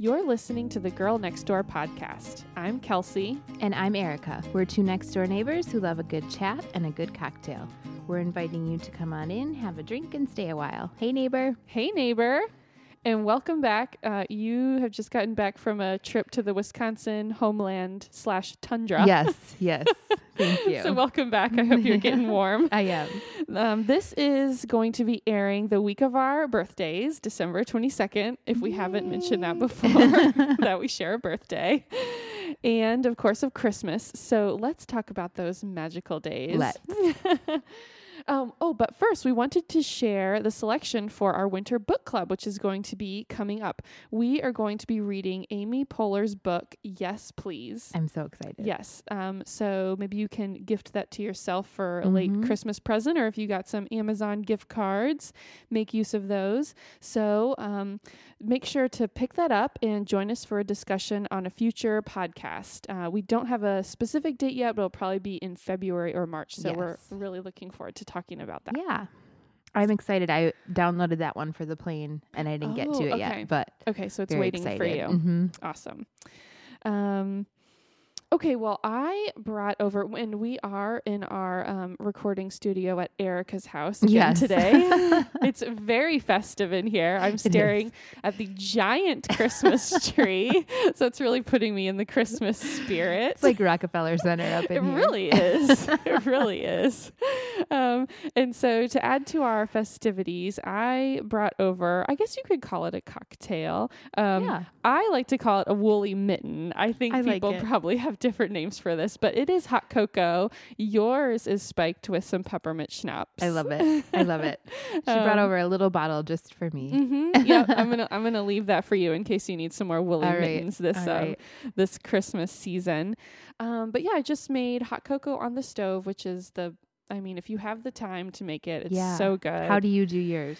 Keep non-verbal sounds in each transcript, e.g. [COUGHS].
You're listening to the Girl Next Door podcast. I'm Kelsey. And I'm Erica. We're two next door neighbors who love a good chat and a good cocktail. We're inviting you to come on in, have a drink, and stay a while. Hey, neighbor. Hey, neighbor. And welcome back. Uh, you have just gotten back from a trip to the Wisconsin homeland slash tundra. Yes, [LAUGHS] yes. Thank you. so welcome back. I hope you're getting [LAUGHS] warm. I am. Um, this is going to be airing the week of our birthdays, December 22nd, if we haven't mentioned that before, [LAUGHS] that we share a birthday. And of course, of Christmas. So let's talk about those magical days. Let's. [LAUGHS] Um, oh, but first, we wanted to share the selection for our winter book club, which is going to be coming up. We are going to be reading Amy Poehler's book, Yes, Please. I'm so excited. Yes. Um, so maybe you can gift that to yourself for a late Mhm. Christmas present, or if you got some Amazon gift cards, make use of those. So um, make sure to pick that up and join us for a discussion on a future podcast. Uh, we don't have a specific date yet, but it'll probably be in February or March. So we're really looking forward to talking about that. Yeah. I'm excited. I downloaded that one for the plane and I didn't get Oh, to it okay. yet, but Okay, so it's waiting excited. for you. hmm Awesome. Um, okay, well, I brought over when we are in our um, recording studio at Erica's house Yes. today. [LAUGHS] it's very festive in here. I'm staring at the giant Christmas [LAUGHS] tree, so it's really putting me in the Christmas spirit. It's like Rockefeller Center up in It here. It really is. [LAUGHS] it really is. Um, and so to add to our festivities, I brought over, I guess you could call it a cocktail. Um, Yeah. I like to call it a woolly mitten. I think I people it. probably have different names for this, but it is hot cocoa. Yours is spiked with some peppermint schnapps. I love it. I love it. She brought Um, over a little bottle just for me. Mm-hmm. Yeah, I'm gonna I'm gonna leave that for you in case you need some more woolly right, mittens this um, right. this Christmas season. Um, but yeah, I just made hot cocoa on the stove, which is the I mean, if you have the time to make it, it's Yeah. so good. How do you do yours?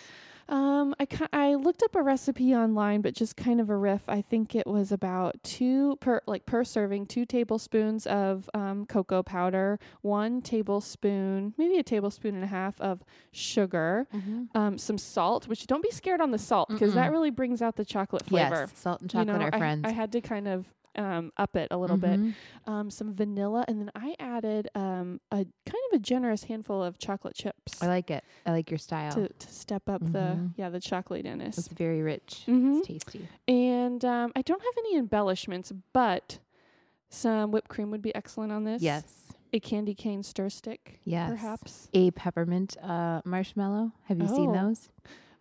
Um, I ki- I looked up a recipe online, but just kind of a riff. I think it was about two per like per serving, two tablespoons of um, cocoa powder, one tablespoon, maybe a tablespoon and a half of sugar, um, some salt. Which don't be scared on the salt because that really brings out the chocolate flavor. Yes, salt and You chocolate know, are I, friends. I had to kind of um, up it a little bit. Mhm. Um, some vanilla, and then I added um, a kind of a generous handful of chocolate chips I like it. I like your style. to, to step up the Mhm. yeah the chocolatiness. It's very rich. Mhm. It's tasty. And um, I don't have any embellishments, but some whipped cream would be excellent on this. Yes. a candy cane stir stick, Yes. perhaps. A peppermint uh, marshmallow. Have you seen Oh, those?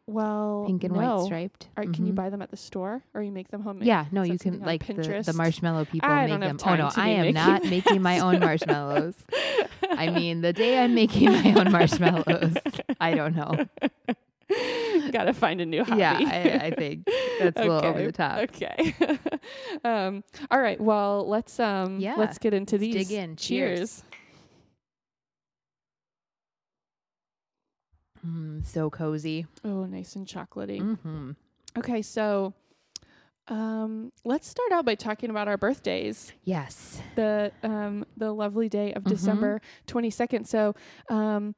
Well, Pink and no. white striped. All right, Can you Mhm. buy them at the store, or you make them homemade? Yeah, no, Is you can like the, the marshmallow people I make them. oh no, I am making not [LAUGHS] making my own [LAUGHS] marshmallows. I mean, the day I'm making my own marshmallows, I don't know. [LAUGHS] Gotta find a new hobby. Yeah, I, I think that's a little over the top. Okay. um, all right. Well, let's um, Yeah, let's get into let's these. dig in. Cheers. Cheers. Mm, so cozy. Oh, nice and chocolatey. hmm Okay, so um, let's start out by talking about our birthdays. Yes. The um, the lovely day of Mhm. December twenty second. So, um,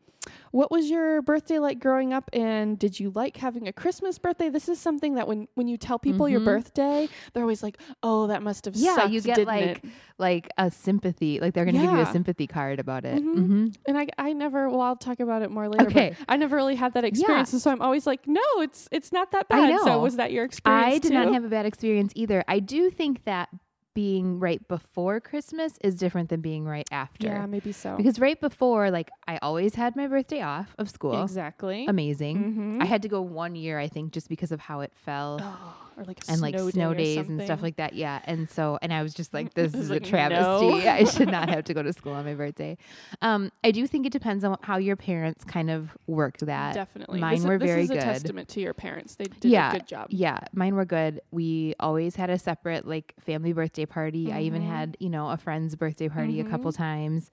what was your birthday like growing up? And did you like having a Christmas birthday? This is something that when when you tell people your Mhm. birthday, they're always like, "Oh, that must have Yeah, sucked." you get like it?" like a sympathy. Like they're going to give you a sympathy card about it. Mhm. hmm And I, I never. Well, I'll talk about it more later. but Okay. I never really had that experience, and so I'm always like, "No, it's it's not that bad." So was that your experience? I did not have a bad experience either. I do think that being right before Christmas is different than being right after. Yeah, maybe so. Because right before, like, I always had my birthday off of school. exactly. Amazing. Mhm. I had to go one year, I think, just because of how it fell. Or like and like snow, snow, day days and stuff like that. Yeah. And so, and I was just like, [LAUGHS] this is a travesty. no. [LAUGHS] I should not [LAUGHS] have to go to school on my birthday. Um, I do think it depends on how your parents kind of worked that. Definitely. Mine this, were is- this very is a good. testament to your parents. They did Yeah, a good job. Yeah, mine were good. We always had a separate like family birthday party. I even Mhm. had, you know, a friend's birthday party a couple Mhm. times.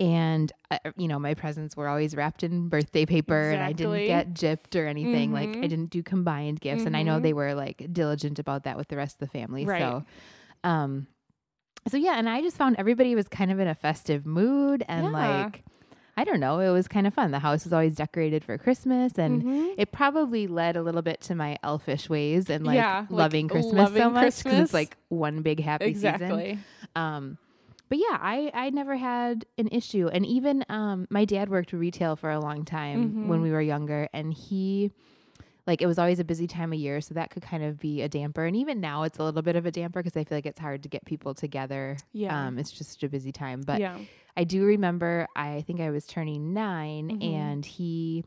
And uh, you know, my presents were always wrapped in birthday paper and I didn't get gypped or anything. Like I Mhm. didn't do combined gifts and I know Mhm. they were like diligent about that with the rest of the family. Right. So um so yeah, and I just found everybody was kind of in a festive mood and Yeah. like I don't know. It was kind of fun. The house was always decorated for Christmas, and Mhm. it probably led a little bit to my elfish ways and like Yeah, like loving Christmas loving so much because it's like one big happy season. exactly. Um, but yeah, I I never had an issue, and even um, my dad worked retail for a long time when Mhm. we were younger, and he. Like it was always a busy time of year, so that could kind of be a damper. And even now, it's a little bit of a damper because I feel like it's hard to get people together. Yeah. Um, it's just a busy time. But yeah. I do remember I think I was turning 9 Mhm. and he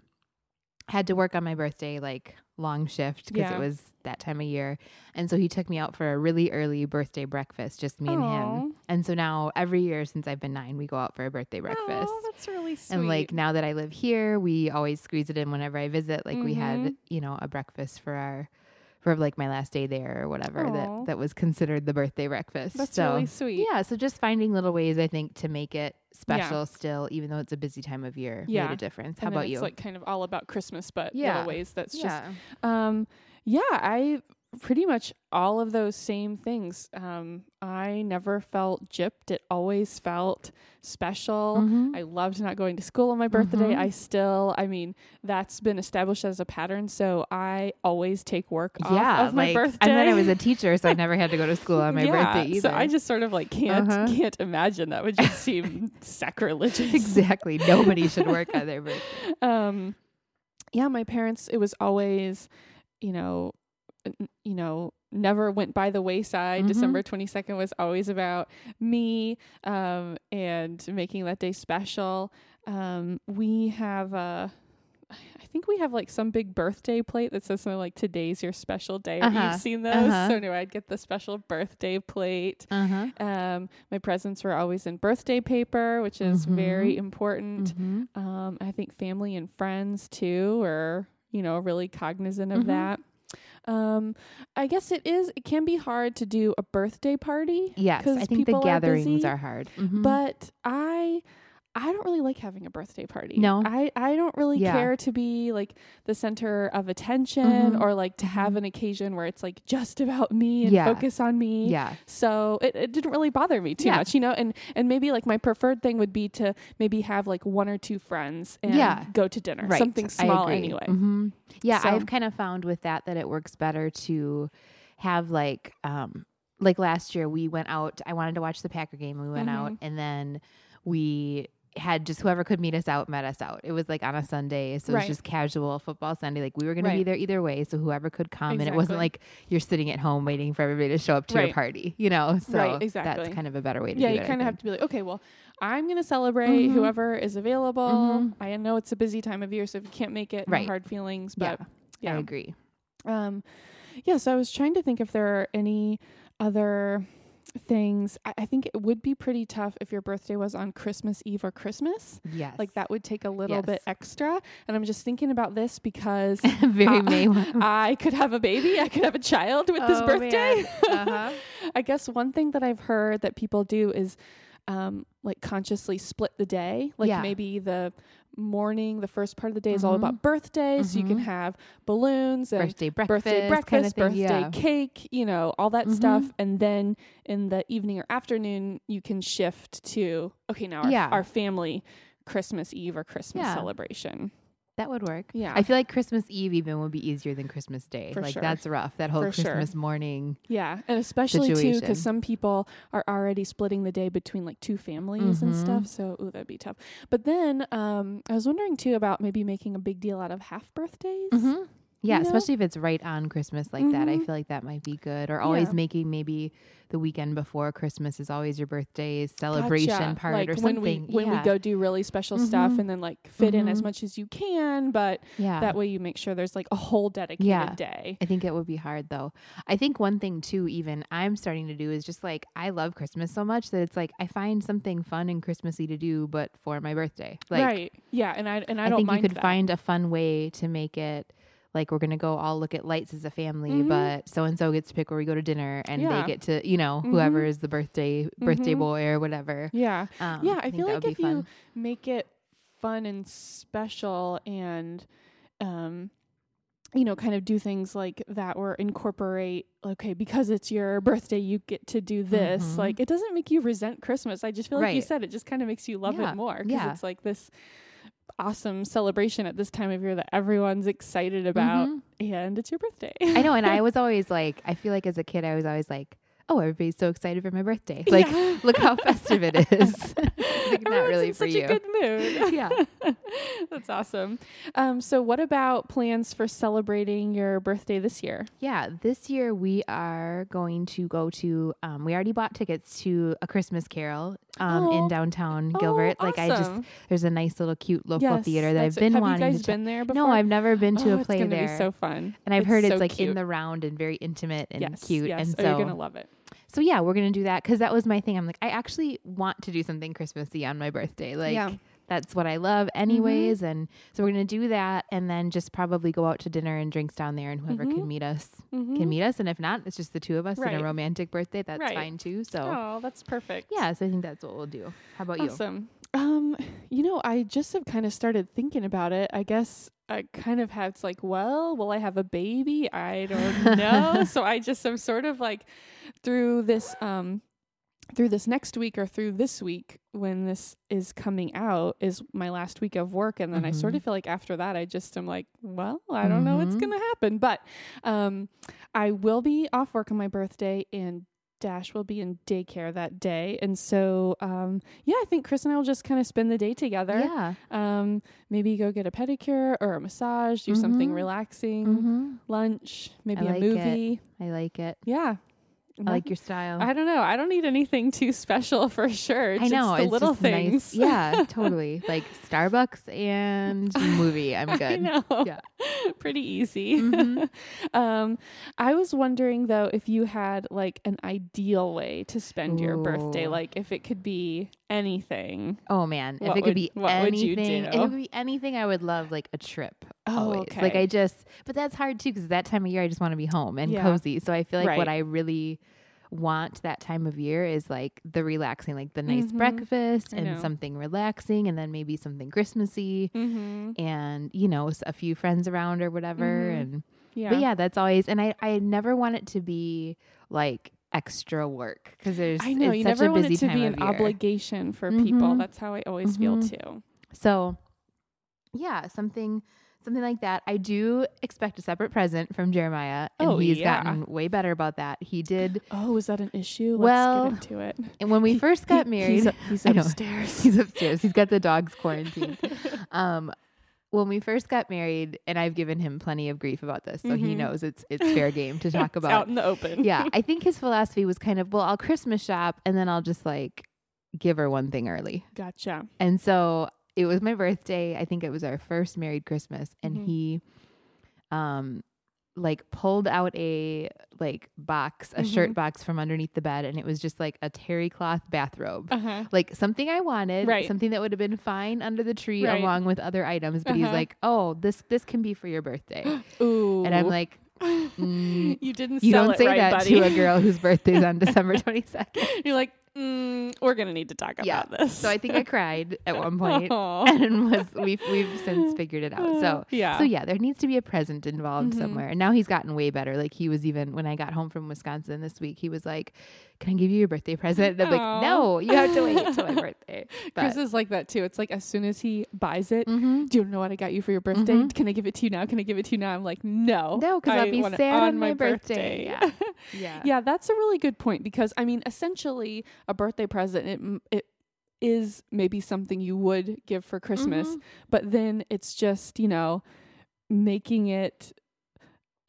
had to work on my birthday like long shift because Yeah. it was that time of year. And so he took me out for a really early birthday breakfast, just me and him. And so now every year since I've been 9, we go out for a birthday breakfast. Oh, that's really sweet. and like now that I live here, we always squeeze it in whenever I visit. Like we had, Mhm. you know, a breakfast for our for like my last day there or whatever Aw. that that was considered the birthday breakfast. that's so really sweet. yeah, so just finding little ways I think to make it special still, even though it's a busy time of year, made a difference. How And about it's you? like kind of all about Christmas, but Yeah. little ways. That's just. Um, yeah, I pretty much all of those same things. Um, I never felt gypped. It always felt special. Mhm. I loved not going to school on my birthday. Mhm. I still, I mean, that's been established as a pattern. So I always take work off yeah, of my birthday. and then I was a teacher, so I never had to go to school on my [LAUGHS] yeah, birthday either. So I just sort of like can't Uh-huh. can't imagine that would just seem [LAUGHS] sacrilegious. exactly nobody should work on their [LAUGHS] birthday. um yeah my parents it was always you know you know never went by the wayside Mhm. december 22nd was always about me um and making that day special um we have uh I think we have like some big birthday plate that says something like today's your special day. Uh-huh. You've seen those. Uh-huh. So anyway, I'd get the special birthday plate. Uh huh. Um, my presents were always in birthday paper, which is very Mhm. important. hmm Um, I think family and friends too are, you know, really cognizant of Mhm. that. Um, I guess it is, it can be hard to do a birthday party, Yes, I think the people are gatherings busy, are, hard. Mhm. but I, I don't really like having a birthday party. No? I, I don't really Yeah. care to be like the center of attention Mhm. or like to have an occasion where it's like just about me and Yeah. focus on me. yeah, So it, it didn't really bother me too Yeah. much, you know, and, and maybe like my preferred thing would be to maybe have like one or two friends and Yeah. go to dinner, right. something small anyway. hmm Yeah, So- I've kind of found with that that it works better to have like um like last year we went out. I wanted to watch the Packer game. We went out Mhm. and then we had just whoever could meet us out met us out. It was like on a Sunday, so it was just casual football Sunday. Like we were going to be there either way, so whoever could come, and it wasn't like you're sitting at home waiting for everybody to show up to your party, you know. So Right, exactly. that's kind of a better way to Yeah, do you it. I kind of have to be like, okay, well, I'm going to celebrate Mhm. whoever is available. Mhm. I know it's a busy time of year, so if you can't make it, no hard feelings. But yeah, But I agree. Um, yeah, so I was trying to think if there are any other things. I, I think it would be pretty tough if your birthday was on Christmas Eve or Christmas. Yes, Like that would take a little bit extra. And I'm just thinking about this because [LAUGHS] very uh, May. I could have a baby. I could have a child with this Oh, birthday. [LAUGHS] Uh-huh. I guess one thing that I've heard that people do is um, like consciously split the day. Like Yeah. maybe the morning, the first part of the day is all Mhm. about birthdays. So you can Mhm. have balloons and birthday breakfast, birthday breakfast, kind of thing. birthday yeah. cake, you know, all that Mhm. stuff. And then in the evening or afternoon, you can shift to, okay, now our, Yeah. our family Christmas Eve or Christmas Yeah. celebration. That would work. Yeah. I feel like Christmas Eve even would be easier than Christmas Day. For like sure. that's rough. That whole For sure. Christmas morning. Yeah. And especially too, because some people are already splitting the day between like two families and Mhm. stuff. So, ooh, that'd be tough. But then um, I was wondering too about maybe making a big deal out of half birthdays. Mm-hmm. Yeah, You know? especially if it's right on Christmas like that. I Mhm. feel like that might be good. Or always Yeah. making maybe the weekend before Christmas is always your birthday celebration Gotcha. part like or when we when yeah. we go do really special stuff Mhm. and then like fit in as Mhm. much as you can, but yeah. that way you make sure there's like a whole dedicated Yeah. day. I think it would be hard though. I think one thing too, even I'm starting to do is just like I love Christmas so much that it's like I find something fun and Christmassy to do, but for my birthday. Like right. Yeah, and I and I, I, don't think you could that. find a fun way to make it like we're gonna go all look at lights as a family, Mhm. but so and so gets to pick where we go to dinner, and Yeah. they get to you know whoever Mhm. is the birthday birthday Mhm. boy or whatever. Yeah. Um, Yeah, I, think feel like if you make it fun and special and um you know, kind of do things like that or incorporate, okay, because it's your birthday, you get to do this. Mhm. Like, it doesn't make you resent Christmas. I just feel like you said, it just kind of makes you love Yeah. it more because Yeah. it's like this awesome celebration at this time of year that everyone's excited about, Mhm. and it's your birthday. I know, and I [LAUGHS] was always like, I feel like as a kid, I was always like, oh, everybody's so excited for my birthday. [LAUGHS] Like, Yeah. look how festive it [LAUGHS] is. [LAUGHS] like, not really in for such you. a good mood. Yeah. That's awesome. Um, so, what about plans for celebrating your birthday this year? Yeah, this year we are going to go to. Um, we already bought tickets to a Christmas Carol um, Oh. in downtown Gilbert. Oh, Like I just, there's a nice little cute local Yes, theater that I've been Have wanting you guys to been there before? No, I've never been to oh, a it's play there. Be so fun. and I've heard so it's like cute. in the round and very intimate and yes, cute. Yes, And oh, so, you're gonna love it. So yeah, we're gonna do that because that was my thing. I'm like, I actually want to do something Christmassy on my birthday. Like Yeah. Mm-hmm. that's what I love, anyways. And so we're gonna do that, and then just probably go out to dinner and drinks down there, and whoever Mhm. can meet us Mhm. can meet us. And if not, it's just the two of us Right. in a romantic birthday. That's Right. fine too. So Oh, that's perfect. yeah, so I think that's what we'll do. How about you? Awesome. Um, you know, I just have kind of started thinking about it. I guess I kind of have it's like, well, will I have a baby? I don't know. [LAUGHS] so I just am sort of like through this um through this next week or through this week when this is coming out is my last week of work and then I sort Mhm. of feel like after that I just am like, well, I don't know what's Mhm. going to happen, but um I will be off work on my birthday and Dash will be in daycare that day. And so, um, yeah, I think Chris and I will just kind of spend the day together. Yeah. Um, maybe go get a pedicure or a massage, do something Mhm. relaxing, hmm lunch, maybe like a it. movie. I like it. Yeah. I like your style. I don't know. I don't need anything too special for sure. I know It's the it's little just things. Nice. Yeah, [LAUGHS] totally. Like Starbucks and [LAUGHS] movie. I'm I good. know. Yeah. [LAUGHS] Pretty easy. Mhm. um, I was wondering though if you had like an ideal way to spend your birthday, like if it could be anything. Oh man, if What it would- could be what would you anything, if do? it could be anything, I would love like a trip. Oh, always. okay. Like I just, but that's hard too because that time of year I just want to be home and Yeah. cozy. So I feel like what I really want that time of year is like the relaxing, like the nice Mhm. breakfast I and something relaxing, and then maybe something Christmassy, Mm-hmm. and you know s- a few friends around or whatever. Mhm. And Yeah. but yeah, that's always. And I I never want it to be like extra work because there's I know it's you never want it to be an obligation for people. Mhm. That's how I always feel Mhm. too. So, yeah, something something like that. I do expect a separate present from Jeremiah, and Oh, he's yeah. gotten way better about that. He did, [GASPS] Oh, is that an issue? Well, Let's get into it. and when we [LAUGHS] first got married, he's, [LAUGHS] he's upstairs. he's upstairs. He's got the dogs quarantined. [LAUGHS] um, when we first got married, and I've given him plenty of grief about this, so he Mhm. knows it's it's fair game to [LAUGHS] talk It's about. out in the open. yeah, [LAUGHS] I think his philosophy was kind of, well, I'll Christmas shop, and then I'll just like give her one thing early. Gotcha. And so it was my birthday. I think it was our first married Christmas. And Mhm. he um like pulled out a like box, a shirt Mhm. box from underneath the bed, and it was just like a terry cloth bathrobe. Uh huh. Like something I wanted, Right. something that would have been fine under the tree Right. along with other items. But he's Uh-huh. like, "Oh, this this can be for your birthday," [GASPS] Ooh. and I'm like, [LAUGHS] mm, you didn't. "You sell don't it say right, that buddy. to a girl whose [LAUGHS] birthday's on December 22nd." You're like, mm, we're gonna need to talk Yeah. about this. So I think I cried at one [LAUGHS] [LAUGHS] and was we've we've since figured it out. So [SIGHS] yeah. So yeah, there needs to be a present involved Mhm. somewhere. And now he's gotten way better. Like he was even when I got home from Wisconsin this week, he was like, "Can I give you your birthday present?" And I'm like, "No, you have to wait until my [LAUGHS] birthday." Chris is like that too. It's like as soon as he buys it, Mhm. do you know what I got you for your birthday? Mhm. Can I give it to you now? Can I give it to you now? I'm like, no, No, because I'll be sad on my birthday. Yeah. yeah, yeah, that's a really good point because I mean, essentially, a birthday present it m- it is maybe something you would give for Christmas, Mhm. but then it's just you know making it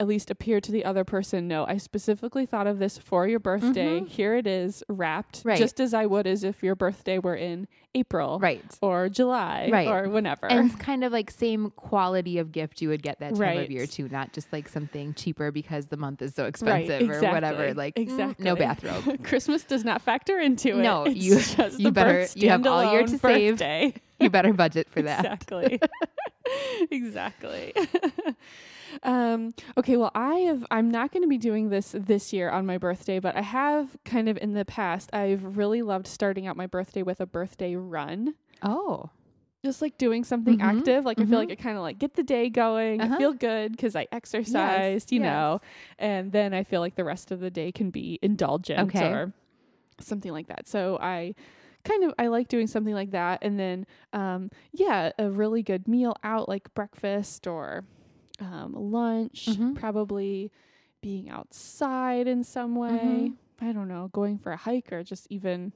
at least appear to the other person no i specifically thought of this for your birthday Mhm. here it is wrapped Right. just as i would as if your birthday were in april right. or july Right. or whenever And it's kind of like same quality of gift you would get that time Right. of year too, not just like something cheaper because the month is so Right, expensive or whatever. exactly, Like mm, exactly. no bathrobe. [LAUGHS] christmas does not factor into it No, It's you- just you better- you have all year to save you better budget for that. Exactly. [LAUGHS] exactly. [LAUGHS] um, okay, well, I have. I'm not going to be doing this this year on my birthday, but I have kind of in the past. I've really loved starting out my birthday with a birthday run. Oh, just like doing something Mhm, active. Like I feel mhm. like I kind of like get the day going. I Uh-huh. feel good because I exercised, you yes. know, and then I feel like the rest of the day can be indulgent Okay. or something like that. So I kind of I like doing something like that, and then um, yeah, a really good meal out like breakfast or um, lunch, Mhm. probably being outside in some way. Mhm. I don't know, going for a hike or just even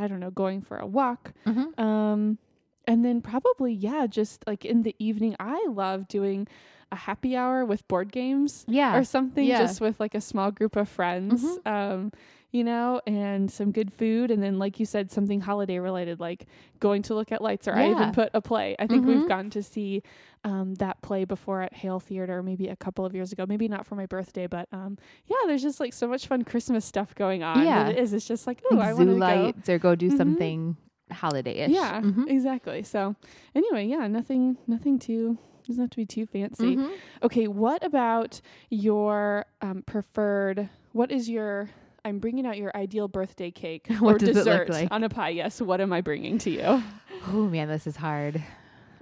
I don't know, going for a walk. Mhm. Um, and then probably, yeah, just like in the evening, I love doing a happy hour with board games Yeah. or something, yeah. just with like a small group of friends, Mhm. um, you know, and some good food. And then, like you said, something holiday related, like going to look at lights, or I even put a play. I think Mhm. we've gone to see um, that play before at Hale Theater, maybe a couple of years ago, maybe not for my birthday, but um, yeah, there's just like so much fun Christmas stuff going on. Yeah. it is. It's just like, oh, I want to go. lights or go do Mhm. something holiday-ish. Yeah, Mhm. exactly. So anyway, yeah, nothing nothing too doesn't have to be too fancy. Mhm. Okay, what about your um, preferred what is your I'm bringing out your ideal birthday cake [LAUGHS] What or does it look dessert like? on a pie. Yes, what am I bringing to you? [SIGHS] Oh man, this is hard.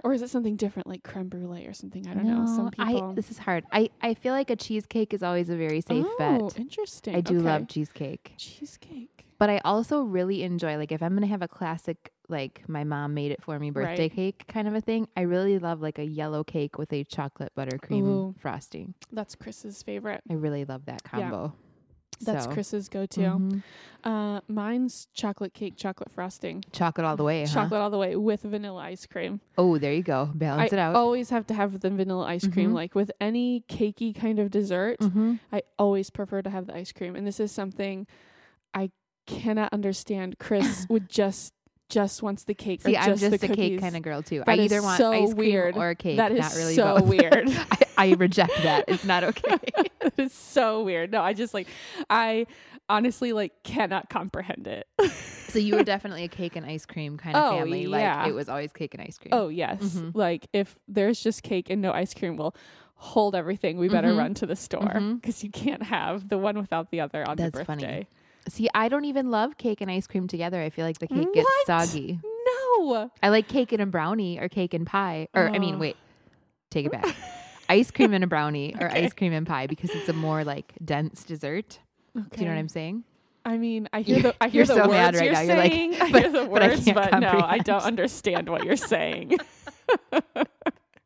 Or is it something different like creme brulee or something? I don't know. Some people I this is hard. I I feel like a cheesecake is always a very safe oh, bet. interesting. I do Okay. love cheesecake. cheesecake. But I also really enjoy like if I'm gonna have a classic like my mom made it for me birthday Right. cake kind of a thing. I really love like a yellow cake with a chocolate buttercream Ooh. frosting. That's Chris's favorite. I really love that Yeah. That's So, Chris's go-to. mhm. Uh, mine's chocolate cake, chocolate frosting. Chocolate all the way, huh? chocolate all the way with vanilla ice cream. Oh, there you go. Balance I it out. always have to have the vanilla ice cream. Mhm. Like with any cakey kind of dessert, hmm I always prefer to have the ice cream. And this is something I cannot understand. Chris [COUGHS] would just just wants the cake. See, I'm just, a cake kind of girl too. That I either want so ice cream weird. or cake. That is not really so both. [LAUGHS] weird. I, I reject that. It's not okay. [LAUGHS] it's so weird. No, I just like I honestly like cannot comprehend it. [LAUGHS] so you were definitely a cake and ice cream kind of Oh, family. yeah. Like it was always cake and ice cream. Oh yes. Mhm. Like if there's just cake and no ice cream, we'll hold everything. We better Mhm. run to the store because you can't have the one without the other on That's your funny. See, I don't even love cake and ice cream together. I feel like the cake gets What? soggy. No. I like cake and a brownie or cake and pie. Or I mean, Oh. wait, take it back. ice cream and a brownie [LAUGHS] or Okay. ice cream and pie because it's a more like dense dessert. Okay. Do you know what I'm saying? I mean, I hear You're- the I [LAUGHS] hear you're the so words mad right you're now. You're like, saying. I [LAUGHS] but- hear the but I words, can't but, no, I don't understand what you're saying.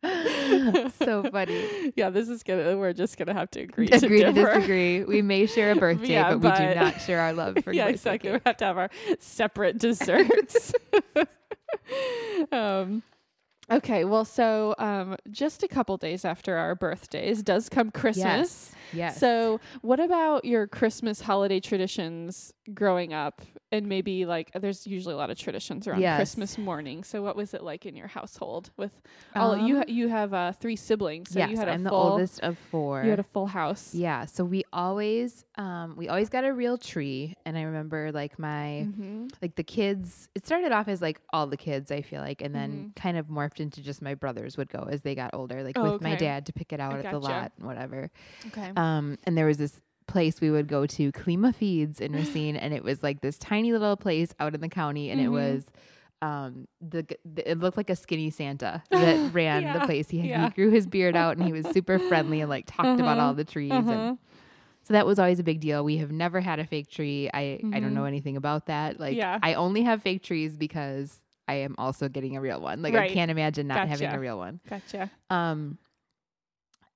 So funny. [LAUGHS] yeah, this is gonna. We're just gonna have to agree, Agree to to disagree. We may share a [LAUGHS] birthday, Yeah, but, we do not share our love [LAUGHS] for yeah, exactly. cake. We have to have our separate desserts. um, okay, well, so um, just a couple days after our birthdays does come Christmas. Yes. Yes. So, what about your Christmas holiday traditions growing up? And maybe like there's usually a lot of traditions around Yes. Christmas morning. So, what was it like in your household with all you? Ha- Um, you have uh, three siblings, so yes, you had a I'm the oldest of four. You had a full house. Yeah, so we always um we always got a real tree and I remember like my Mm-hmm. like the kids it started off as like all the kids I feel like and then Mhm. kind of morphed into just my brothers would go as they got older like Oh, with my dad to pick it out I at the lot and whatever. Okay. Um and there was this place we would go to Klima Feeds in [GASPS] Racine and it was like this tiny little place out in the county and Mhm. it was um the, the it looked like a skinny Santa [LAUGHS] that ran Yeah, the place. He, yeah. he grew his beard out and he was super friendly and like talked about Uh-huh, all the trees uh-huh. and so that was always a big deal. We have never had a fake tree. I I don't know anything about that. Like Yeah. I only have fake trees because I am also getting a real one. Like Right. I can't imagine not having a real one. Gotcha. Um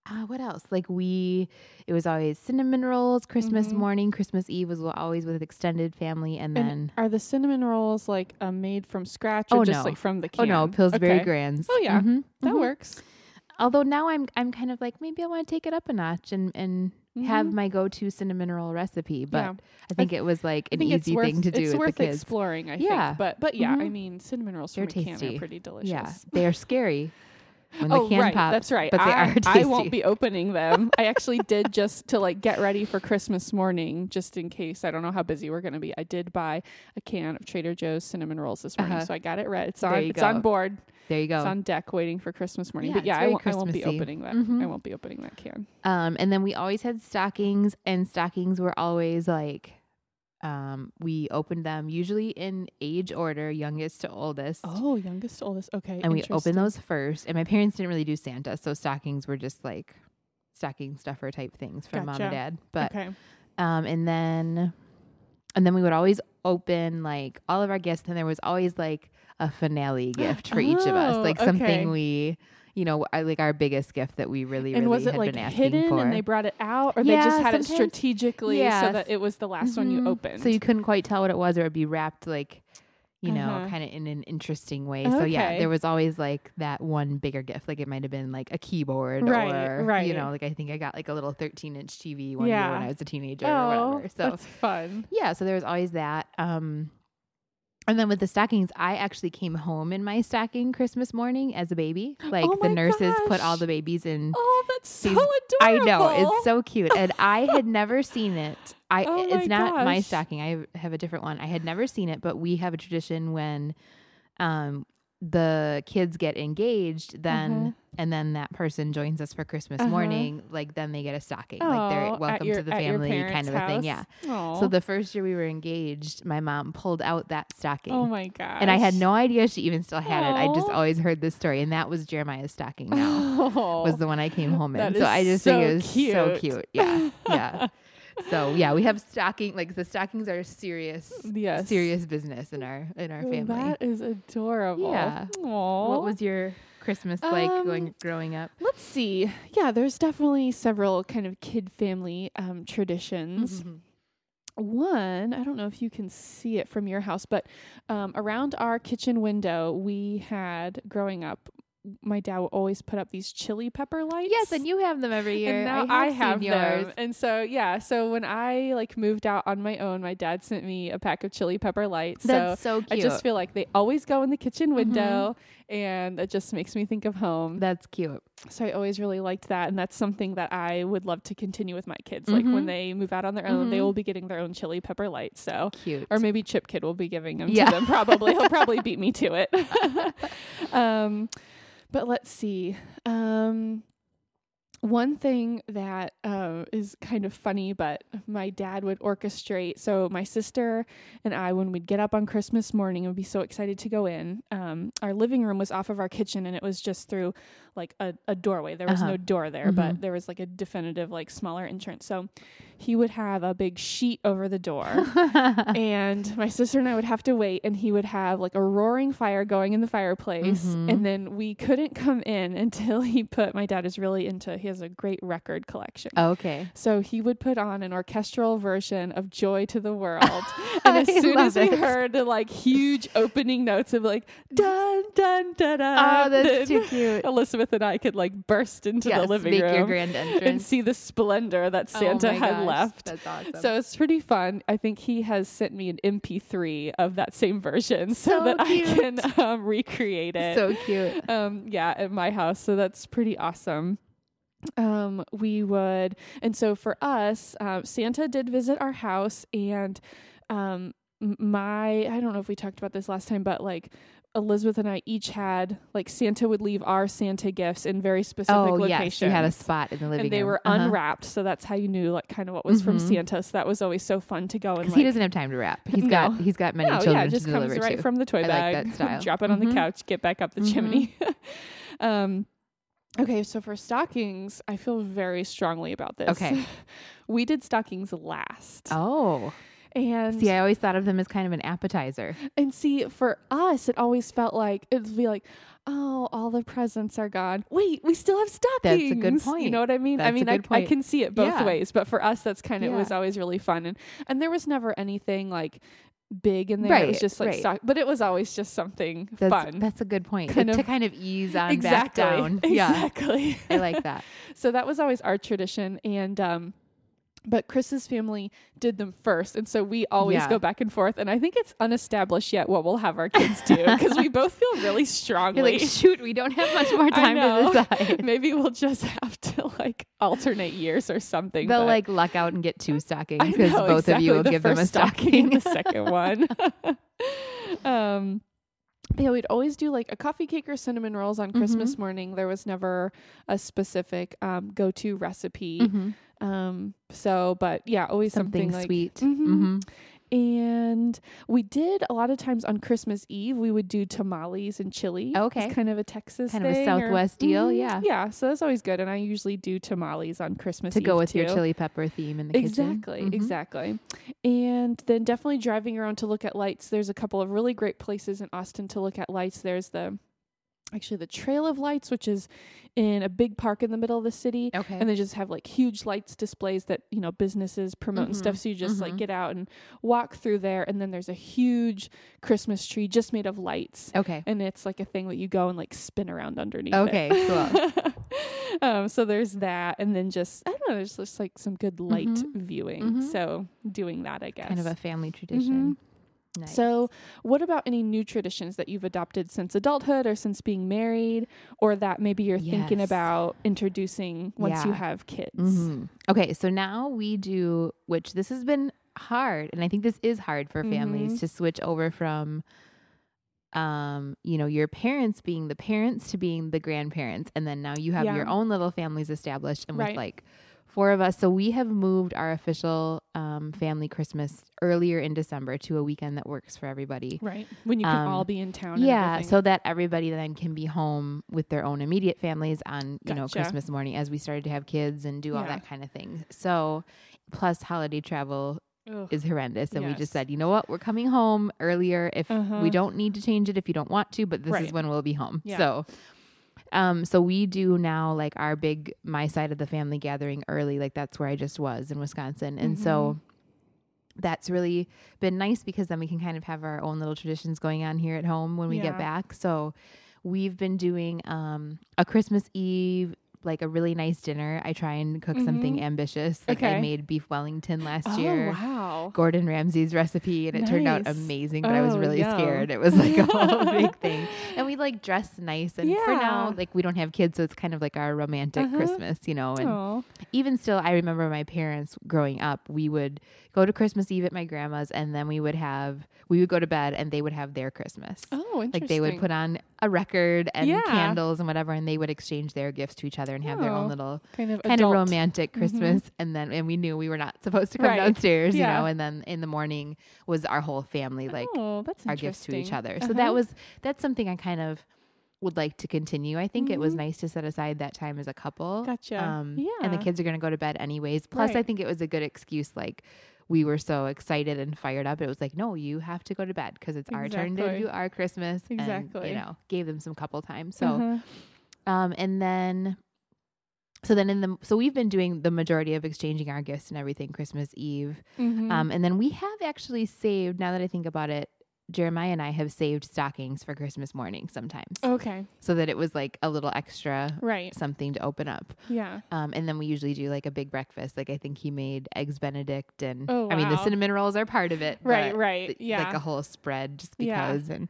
uh, what else? Like we, it was always cinnamon rolls. Christmas Mhm. morning, Christmas Eve was always with extended family, and And then Are the cinnamon rolls like uh, made from scratch or Oh, just no. like from the oh can? no, Pillsbury Okay. Grands. Oh, yeah. Mhm, That mhm. works. Although now I'm I'm kind of like maybe I want to take it up a notch and and have Mhm. my go-to cinnamon roll recipe, but Yeah. I think it was like an easy worth, thing to do It's with worth the kids. exploring, I Yeah. think. But but yeah, I Mhm. mean, cinnamon rolls They're from a can tasty. are pretty delicious. Yeah, they are scary [LAUGHS] when oh the can right, pops. that's right. But they I, are tasty. [LAUGHS] I won't be opening them. I actually did just to like get ready for Christmas morning, just in case. I don't know how busy we're gonna be. I did buy a can of Trader Joe's cinnamon rolls this morning, Uh-huh. so I got it ready. It's on. It's on board. There you go. It's on deck, waiting for Christmas morning. Yeah, but yeah, I won't, I won't be opening that. Mhm. I won't be opening that can. Um, and then we always had stockings, and stockings were always like, um, we opened them usually in age order, youngest to oldest. Oh, youngest to oldest. Okay. and we opened those first. And my parents didn't really do Santa, so stockings were just like stocking stuffer type things from mom and dad. But okay. um, and then and then we would always open like all of our gifts. And there was always like a finale gift for each of us, Oh, like okay. something we, you know, I, like our biggest gift that we really, And really was it had like been asking hidden for. and they brought it out, or they just Yeah, had it strategically Yes. so that it was the last one you Mhm. opened? So you couldn't quite tell what it was, or it'd be wrapped like, you know, Uh-huh. kind of in an interesting way. So yeah, there was always like that one bigger gift. Like it might have been like a keyboard, Right, or right. you know, like I think I got like a little 13 inch TV one year when I was a teenager or oh, whatever. So that's fun. yeah, so there was always that. Um, and then with the stockings, I actually came home in my stocking Christmas morning as a baby. Like Oh the nurses put all the babies in. Oh, that's so These- adorable. I know it's so cute, and I had never seen it. I [LAUGHS] Oh it's not my stocking. I have a different one. I had never seen it, but we have a tradition when, um, the kids get engaged, then Uh-huh. and then that person joins us for Christmas Uh-huh. morning. Like then they get a stocking. like they're Oh, welcome your- to the family kind of a thing. Yeah. So the first year we were engaged, my mom pulled out that stocking. oh my god and I had no idea she even still had it. I just always heard this story, and that was Jeremiah's stocking. Now Oh, [LAUGHS] was the one I came home in. So I just think so it was so cute. cute. Yeah, yeah. [LAUGHS] So yeah, we have stocking. Like the stockings are serious, yes. serious business in our in our family. That is adorable. Yeah. Aw. What was your Christmas like Um, going growing up? Let's see. Yeah, there's definitely several kind of kid family um, traditions. Mhm. One, I don't know if you can see it from your house, but um, around our kitchen window, we had growing up. My dad would always put up these chili pepper lights. Yes, and you have them every year. And now I I have, have, them. yours. And so yeah, so when I like moved out on my own, my dad sent me a pack of chili pepper lights. That's so so I just feel like they always go in the kitchen Mhm. window and it just makes me think of home. That's cute. So I always really liked that and that's something that I would love to continue with my kids. Like Mhm. when they move out on their own, they Mhm. will be getting their own chili pepper lights. So Cute. or maybe Chip Kid will be giving them Yeah. to them. Probably he'll probably beat me to it. [LAUGHS] [LAUGHS] um, but let's see. Um, one thing that uh, is kind of funny, but my dad would orchestrate. So my sister and I, when we'd get up on Christmas morning, would be so excited to go in. Um, our living room was off of our kitchen, and it was just through like a, a doorway. There was Uh-huh. no door there, but Mhm. there was like a definitive, like smaller entrance. So he would have a big sheet over the door [LAUGHS] and my sister and I would have to wait, and he would have like a roaring fire going in the fireplace, Mhm. and then we couldn't come in [LAUGHS] until he put. My dad is really into. He has a great record collection. okay. So he would put on an orchestral version of "Joy to the World," [LAUGHS] and as soon as we it. heard the like huge opening notes of like dun dun dun dun, Oh, that's too cute. Elizabeth and I could like burst into yes, the living room your grand entrance. and see the splendor that Oh Santa my had left. That's awesome. So it's pretty fun. I think he has sent me an MP3 of that same version so, So that cute. I can um, recreate it. so cute. um, yeah, at my house. So that's pretty awesome. Um, we would, and so for us, uh, Santa did visit our house, and um, my I don't know if we talked about this last time, but like Elizabeth and I each had like Santa would leave our Santa gifts in very specific Oh locations yes, you had a spot in the living room. and they were Uh-huh. unwrapped, so that's how you knew like kind of what was from Mhm. Santa. So that was always so fun to go and because like, he doesn't have time to wrap. [LAUGHS] He's No. got he's got many no, children yeah, it just to comes right to. from the toy I like bag. style. [LAUGHS] drop it on the Mhm. couch, get back up the Mhm. chimney. [LAUGHS] um, okay, so for stockings, I feel very strongly about this. Okay. we did stockings last, oh, and see, I always thought of them as kind of an appetizer. and see for us, it always felt like it'd be like. Oh, all the presents are gone. Wait, we still have stockings. That's a good point. You know what I mean? I That's a mean, I, I can see it both Yeah. ways, but for us, that's kind of it was always really fun, and and there was never anything like big in there. it was just like right. stock, but it was always just something That's fun. that's a good point. Kind to of- kind of ease on exactly. back down. [LAUGHS] Yeah, Exactly. I like that. [LAUGHS] so that was always our tradition, and um, but Chris's family did them first, and so we always Yeah. go back and forth. And I think it's unestablished yet what we'll have our kids do because we [LAUGHS] both feel really strongly. You're like, shoot, we don't have much more [LAUGHS] time to decide. [LAUGHS] Maybe we'll just have to like alternate years or something. They'll like luck out and get two stockings because both of you will the give them a stocking stocking. the second one. um, yeah, we'd always do like a coffee cake or cinnamon rolls on Christmas Mm-hmm. morning. There was never a specific um, go-to recipe. Mhm. Um, so, but yeah, always something, Something, like sweet. Mhm. And we did a lot of times on Christmas Eve, we would do tamales and chili. Okay. It's kind of a Texas Kind of a thing or- Southwest deal, Mhm. yeah. Yeah. So that's always good. And I usually do tamales on Christmas to go Eve, with your chili pepper theme in the kitchen. Exactly, Mhm. exactly. And then definitely driving around to look at lights. There's a couple of really great places in Austin to look at lights. There's the actually the Trail of Lights, which is in a big park in the middle of the city. Okay. And they just have like huge lights displays that, you know, businesses promote and Mhm, stuff. So you just like mhm. get out and walk through there. And then there's a huge Christmas tree just made of lights. okay. And it's like a thing that you go and like spin around underneath. it. Okay, cool. [LAUGHS] um, so there's that, and then just I don't know, there's just like some good light Mhm. viewing. Mhm. So doing that, I guess. Kind of a family tradition. Nice. Mm-hmm. So, what about any new traditions that you've adopted since adulthood or since being married, or that maybe you're thinking about introducing once you have kids? Mhm. Okay, so now we do, which this has been hard, and I think this is hard for families Mhm. to switch over from, um, you know, your parents being the parents to being the grandparents, and then now you have Yeah. your own little families established, and Right. with like four of us, so we have moved our official um, family Christmas earlier in December to a weekend that works for everybody. Right. When you can Um, all be in town. Yeah, so that everybody then can be home with their own immediate families on, you know, Christmas morning as we started to have kids and do all that kind of thing. So plus holiday travel Ugh. is horrendous and we just said, "You know what? We're coming home earlier if Uh-huh. we don't need to change it if you don't want to, but this Right. is when we'll be home." Yeah. So um so we do now like our big my side of the family gathering early like that's where I just was in Wisconsin. And so Mm-hmm. that's really been nice because then we can kind of have our own little traditions going on here at home when we Yeah. get back. So we've been doing um, a Christmas Eve, like a really nice dinner. I try and cook something Mhm. ambitious. Like I made beef Wellington last oh, year. wow. Gordon Ramsay's recipe and it turned out amazing, but I was Oh, really scared. It was like a whole [LAUGHS] big thing. And we like dressed nice and for now, like we don't have kids, so it's kind of like our romantic Uh-huh. Christmas, you know, and Aw. even still, I remember my parents growing up. We would go to Christmas Eve at my grandma's, and then we would have we would go to bed, and they would have their Christmas. Oh, interesting. Like they would put on a record and Yeah. candles and whatever, and they would exchange their gifts to each other and have their Oh, own little kind of kind of romantic Christmas. And then and we knew we were not supposed to come Right. downstairs, Yeah. you know. And then in the morning was our whole family like oh, that's our gifts to each other. So Uh-huh. that was that's something I kind of would like to continue. I think it was Mhm. nice to set aside that time as a couple. Gotcha. Um, And the kids are going to go to bed anyways. Plus, I think it was a good excuse. Like, we were so excited and fired up. It was like, no, you have to go to bed because it's our turn to do our Christmas. And, Exactly. you know, gave them some couple times. So, Uh-huh. um, and then, so then in the, so we've been doing the majority of exchanging our gifts and everything Christmas Eve. Mhm. Um, and then we have actually saved, now that I think about it, Jeremiah and I have saved stockings for Christmas morning sometimes okay. so that it was like a little extra Right. something to open up. Yeah. Um, and then we usually do like a big breakfast. Like I think he made eggs Benedict, and Oh, I mean the cinnamon rolls are part of it. Right, right, yeah. like a whole spread just Yeah. because. And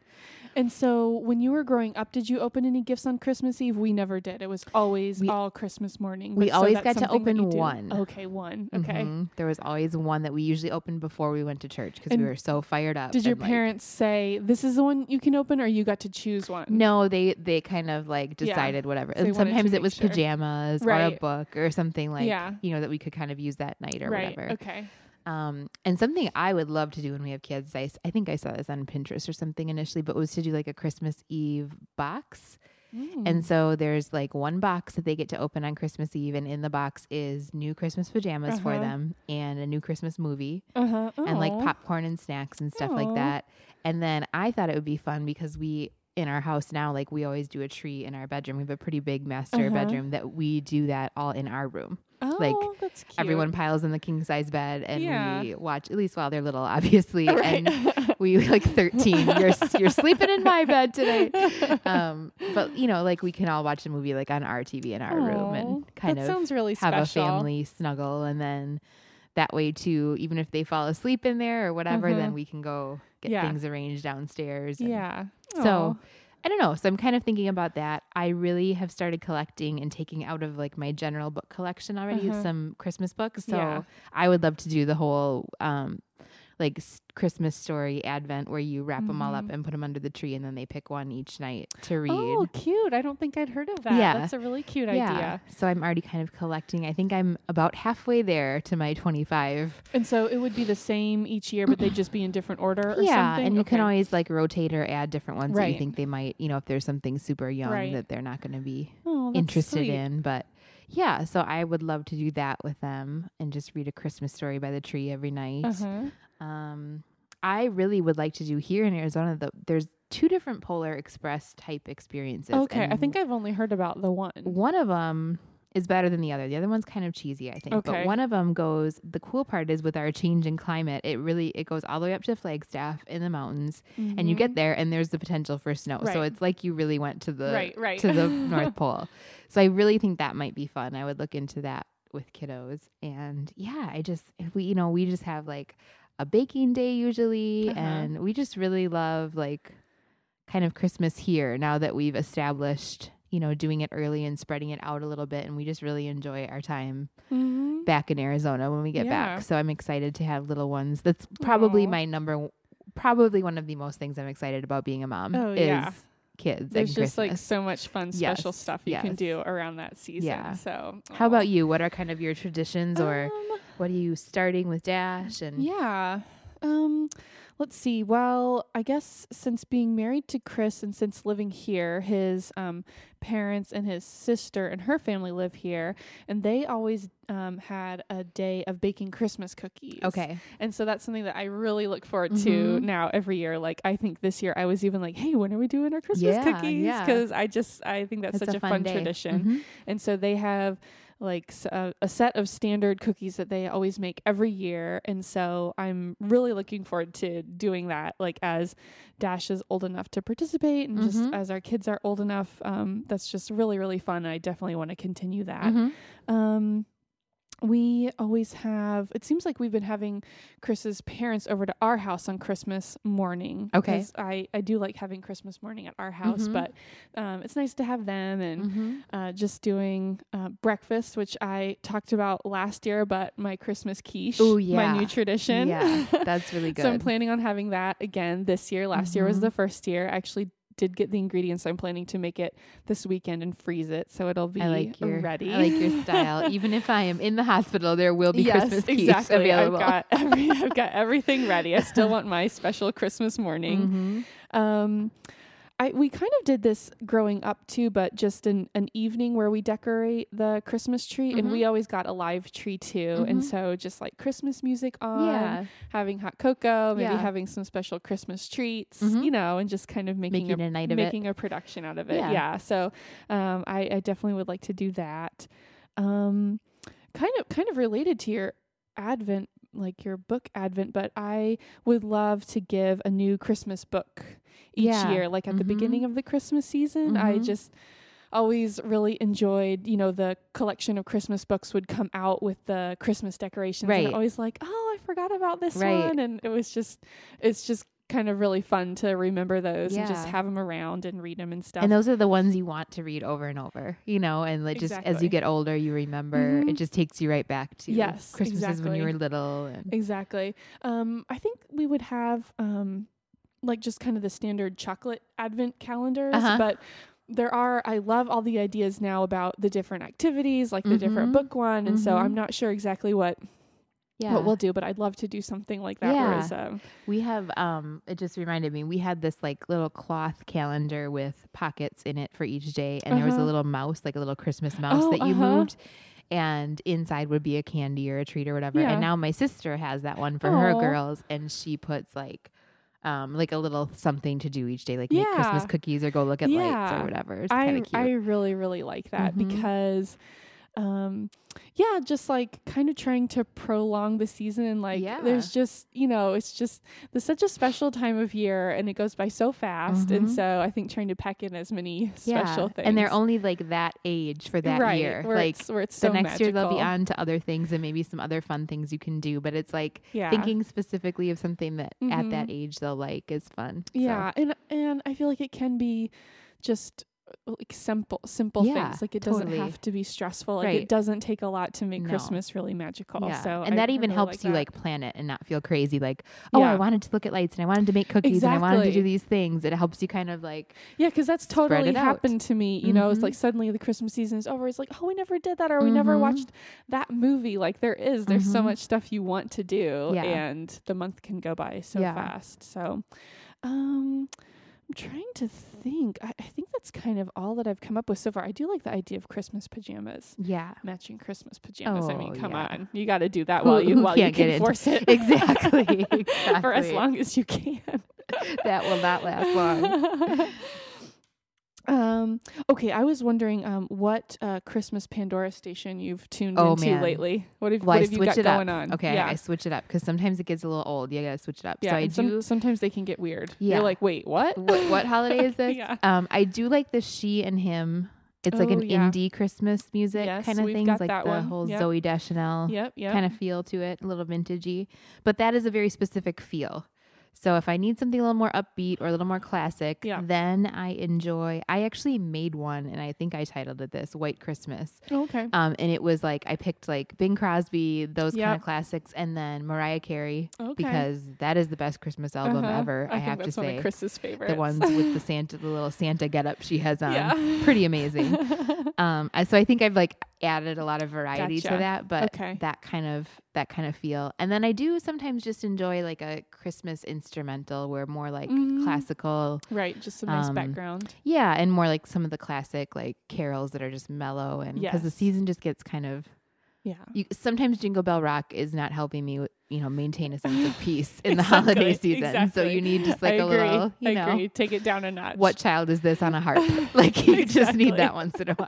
And so when you were growing up, did you open any gifts on Christmas Eve? We never did. It was always We- all Christmas morning. we so always got to open one. Okay, one. Okay. Mhm. there was always one that we usually opened before we went to church because we were so fired up. Did your like- parents say this is the one you can open, or you got to choose one? No, they they kind of like Yeah. decided whatever. So and sometimes it was sure. pajamas or a book or something like Yeah. you know that we could kind of use that night or right. whatever. Okay. Um, and something I would love to do when we have kids, I think I saw this on Pinterest or something initially, but was to do like a Christmas Eve box. Mm. And so there's like one box that they get to open on Christmas Eve, and in the box is new Christmas pajamas for Uh-huh. them and a new Christmas movie uh-huh. and like popcorn and snacks and stuff like that. And then I thought it would be fun because we in our house now, like we always do a tree in our bedroom. We have a pretty big master Uh-huh. bedroom that we do that all in our room. Oh, like. Everyone piles in the king size bed and Yeah. we watch at least while they're little, [LAUGHS] obviously. Right. And we like thirteen. you're you're sleeping in my bed today. [LAUGHS] Um, but you know, like we can all watch a movie like on our TV in our room and kind of sounds really have special. a family snuggle and then that way too even if they fall asleep in there or whatever Uh-huh. then we can go get Yeah. things arranged downstairs and- Yeah. so Aw. I don't know so i'm kind of thinking about that i really have started collecting and taking out of like my general book collection already Uh-huh. some christmas books so Yeah. i would love to do the whole um like Christmas story advent where you wrap them all up Mhm. and put them under the tree and then they pick one each night to read. Oh, cute. I don't think I'd heard of that. Yeah. That's a really cute yeah. idea. So I'm already kind of collecting. I think I'm about halfway there to my 25. And so it would be the same each year, but they'd just be in different order or yeah, something? and you can always like rotate or add different ones that you think they might, you know, if there's something super young Right. that they're not going to be Oh, interested sweet. in. But yeah, so I would love to do that with them and just read a Christmas story by the tree every night. Uh-huh. Um, I really would like to do here in Arizona. The, there's two different Polar Express type experiences. Okay, I think I've only heard about the one. one of them is better than the other. The other one's kind of cheesy, I think. Okay. But one of them goes. The cool part is with our change in climate, it really it goes all the way up to Flagstaff in the mountains, and you get there and there's the potential for snow. So it's like you really went to the right, right to the [LAUGHS] North Pole. So I really think that might be fun. I would look into that with kiddos. And yeah, I just if we you know we just have like a baking day usually, Uh-huh. and we just really love like kind of Christmas here now that we've established you know doing it early and spreading it out a little bit, and we just really enjoy our time Mhm. back in Arizona when we get Yeah. back. So I'm excited to have little ones. That's probably Aw. my number. Probably one of the most things I'm excited about being a mom. Oh, is yeah. Kids. There's just like so much fun special Yes, stuff you can do around that season. Yeah. So How about you? What are kind of your traditions, or Um, what are you starting with Dash? And Yeah. Um let's see. Well, I guess since being married to Chris and since living here, his um parents and his sister and her family live here and they always um had a day of baking Christmas cookies. okay, And so that's something that I really look forward to Mhm. now every year. Like I think this year I was even like, "Hey, when are we doing our Christmas Yeah, cookies?" yeah. cuz I just I think that's, It's such a, fun, day. tradition. Mhm. And so they have like a set of standard cookies that they always make every year. And so I'm really looking forward to doing that, like as Dash is old enough to participate and just Mhm. as our kids are old enough. Um, that's just really, really fun. I definitely want to continue that. Mhm. Um, we always have, it seems like we've been having Chris's parents over to our house on Christmas morning. Okay. I, I do like having Christmas morning at our house, Mhm. but um, it's nice to have them and Mhm. uh, just doing uh, breakfast, which I talked about last year, but my Christmas quiche, oh yeah my new tradition. Yeah, [LAUGHS] that's really good. so I'm planning on having that again this year. Last year was Mhm. the first year. I actually did get the ingredients. So I'm planning to make it this weekend and freeze it, so it'll be I like your ready. I like your style. [LAUGHS] Even if I am in the hospital, there will be yes, Christmas exactly. available. I've got [LAUGHS] every, I've got everything ready. I still want my special Christmas morning. Mhm. Um, I we kind of did this growing up too, but just an, an evening where we decorate the Christmas tree, and Mhm. we always got a live tree too, and Mhm. so just like Christmas music on, Yeah, having hot cocoa, maybe Yeah. having some special Christmas treats, Mhm. you know, and just kind of making, making a, a night of it. making a production out of it. Yeah. Yeah. So um, I, I definitely would like to do that. Um, kind of kind of related to your Advent, like your book Advent, but I would love to give a new Christmas book each Yeah. year, like at the Mhm. beginning of the Christmas season. I Mhm. just always really enjoyed, you know, the collection of Christmas books would come out with the Christmas decorations. And Right. I'm always like, oh, I forgot about this Right. one. And it was just, it's just kind of really fun to remember those and just have them around and read them and stuff. and those are the ones you want to read over and over, you know. And like just as you get older, you remember. It Mhm. just takes you right back to Yes, Christmases when you were little. And Exactly. Um, I think we would have um, like just kind of the standard chocolate advent calendars, Uh-huh. but there are I love all the ideas now about the different activities, like the different Mhm. book one, and so Mhm. I'm not sure exactly what yeah, what we'll do, but I'd love to do something like that. Yeah. Whereas, um, We have um it just reminded me we had this like little cloth calendar with pockets in it for each day and there was a Uh-huh. little mouse like a little Christmas mouse Oh, that you uh-huh. moved and inside would be a candy or a treat or whatever. Yeah. And now my sister has that one for her girls and she puts like um like a little something to do each day like make Christmas cookies or go look at lights or whatever. It's I kind of cute. I really really like that Mhm. because um yeah just like kind of trying to prolong the season like Yeah. there's just you know it's just there's such a special time of year and it goes by so fast and Mhm. so i think trying to pack in as many yeah. special things And they're only like that age for that right, year. where Like it's, where it's the so next year they'll be on to other things and maybe some other fun things you can do. But it's like yeah thinking specifically of something that at that Mhm. age they'll like is fun. So, yeah and and i feel like it can be just like simple simple Yeah, things. Like it totally. doesn't have to be stressful. Like Right. it doesn't take a lot to make No. Christmas really magical. Yeah. So and I- that even really helps you that. like plan it and not feel crazy. Like, oh, I wanted to look at lights and I wanted to make cookies and I wanted to do these things. It helps you kind of like, Yeah, because that's totally it out. happened to me. You know, it's Mhm. like suddenly the Christmas season is over. It's like, oh, we never did that, or we never Mhm. watched that movie. Like there is, there's so Mhm. much stuff you want to do, Yeah. and the month can go by so Yeah. fast. So, um, I'm trying to think. I, I think that's kind of all that I've come up with so far. I do like the idea of Christmas pajamas. yeah, Matching Christmas pajamas. I mean, Oh, come yeah. on, you got to do that Who- while you while you get force it Exactly, [LAUGHS] for as long as you can. [LAUGHS] that will not last long. [LAUGHS] um. Okay, I was wondering um what uh Christmas Pandora station you've tuned Oh, into man. lately. What have, Well, what have you got going on? Okay, Yeah. I switch it up because sometimes it gets a little old. You gotta switch it up. yeah. so I some- do. sometimes they can get weird. Yeah. You're like, wait, what? what, what holiday is [LAUGHS] this? Yeah. Um, I do like the she and him. It's like Oh, an yeah. indie Christmas music Yes, kind of got like that the one. whole Yep. Zooey Deschanel Yep. Yep. kind of feel to it, a little vintagey. But that is a very specific feel. So if I need something a little more upbeat or a little more classic, Yeah. then I enjoy. I actually made one, and I think I titled it this "White Christmas." okay. Um, and it was like I picked like Bing Crosby, those kind of classics, and then Mariah Carey Okay. because that is the best Christmas album Uh-huh. ever. I, think have to that's one say of Chris's favorites. the ones with the Santa, the little Santa getup she has on, Yeah. pretty amazing. [LAUGHS] um, so I think I've like added a lot of variety Gotcha. to that, but Okay. that kind of that kind of feel. And then I do sometimes just enjoy like a Christmas instrumental, where more like Mhm. classical, right. Just some nice Um, background. yeah, and more like some of the classic like carols that are just mellow, and because the season just gets kind of Yeah. you, sometimes Jingle Bell Rock is not helping me, you know, maintain a sense of [LAUGHS] peace in the Exactly, holiday season. So you need just like a agree. little, you I know, agree. Take it down a notch. what child is this on a harp? [LAUGHS] [LAUGHS] like you just need that once in a while.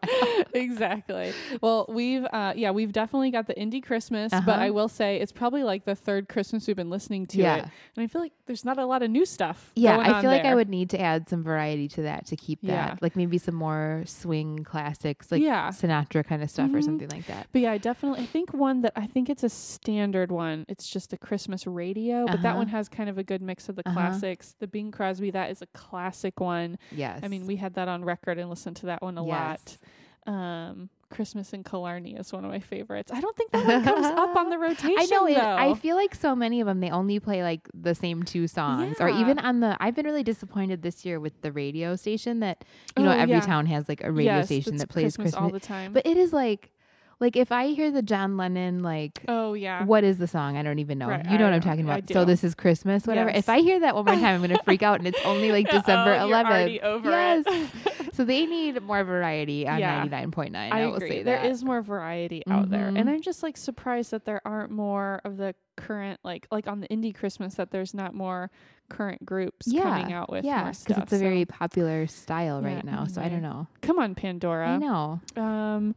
exactly. Well, we've uh yeah, we've definitely got the indie Christmas, but Uh-huh. I will say it's probably like the third Christmas we've been listening to Yeah. it. And I feel like there's not a lot of new stuff. Yeah, I feel like I would need to add some variety to that to keep that. Yeah. Like maybe some more swing classics, like Yeah. Sinatra kind of stuff or Mhm. something like that. But yeah, I definitely I think one that I think it's a standard one. It's just a Christmas radio, but that Uh-huh. one has kind of a good mix of the Uh-huh. classics. The Bing Crosby, that is a classic one. Yes. I mean, we had that on record and listened to that one a lot. Um Christmas in Killarney is one of my favorites. I don't think that [LAUGHS] one comes up on the rotation. I know it. though. I feel like so many of them they only play like the same two songs, or Yeah. even on the. I've been really disappointed this year with the radio station that you know Oh, every yeah. town has like a radio Yes, station that's that plays Christmas, Christmas. all the time. but it is like, like if I hear the John Lennon like. oh yeah, What is the song? I don't even know. Right, you know I what I'm talking about. So this is Christmas, whatever. Yes. If I hear that one more time, I'm gonna [LAUGHS] freak out, and it's only like December oh, you're 11th. over yes. [LAUGHS] so they need more variety on Yeah. 99.9. I, I will agree. say There that. is more variety out there, and Mhm. I'm just like surprised that there aren't more of the current like like on the indie Christmas that there's not more current groups yeah, coming out with yeah, stuff. it's a so- very popular style Yeah, right now. So I don't know. come on Pandora. I know. Um,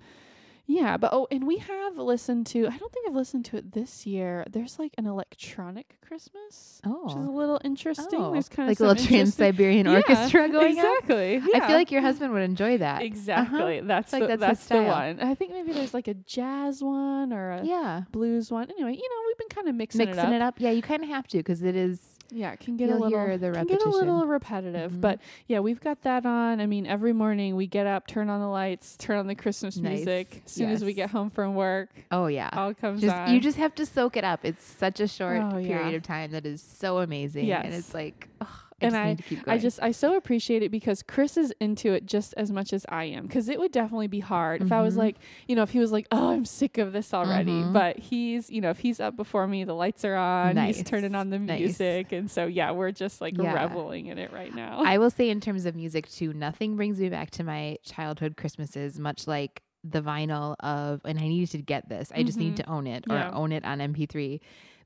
yeah, but oh, and we have listened to. I don't think I've listened to it this year. There's like an electronic Christmas, oh. which is a Oh, little interesting. oh. There's kind like of a little Trans Siberian Yeah, Orchestra [LAUGHS] going on. exactly. I feel like your husband would enjoy that. Uh-huh. exactly. That's Like the, that's that's the one. I think maybe there's like a jazz one or a Yeah, blues one. Anyway, you know, we've been kind of mixing, it up mixing it up. Yeah, you kind of have to because it is. Yeah, it can get a You'll little the can get a little repetitive, Mhm. but yeah, we've got that on. I mean, every morning we get up, turn on the lights, turn on the Christmas Nice. music. As soon as we get home from work, Oh yeah. all comes Just on. you just have to soak it up. It's such a short Oh, yeah. period of time that is so amazing, and it's like, ugh, I And I- need to keep going. I just I so appreciate it because Chris is into it just as much as I am. Because it would definitely be hard if I was Mhm. like, you know, if he was like, oh, I'm sick of this already. Mhm. But he's, you know, if he's up before me, the lights are on, he's turning on the Nice. music, and so yeah, we're just like Yeah. reveling in it right now. I [LAUGHS] will say, in terms of music, too, nothing brings me back to my childhood Christmases, much like the vinyl of, and I needed to get this. I just need Mhm. to own it or Yeah. own it on MP3.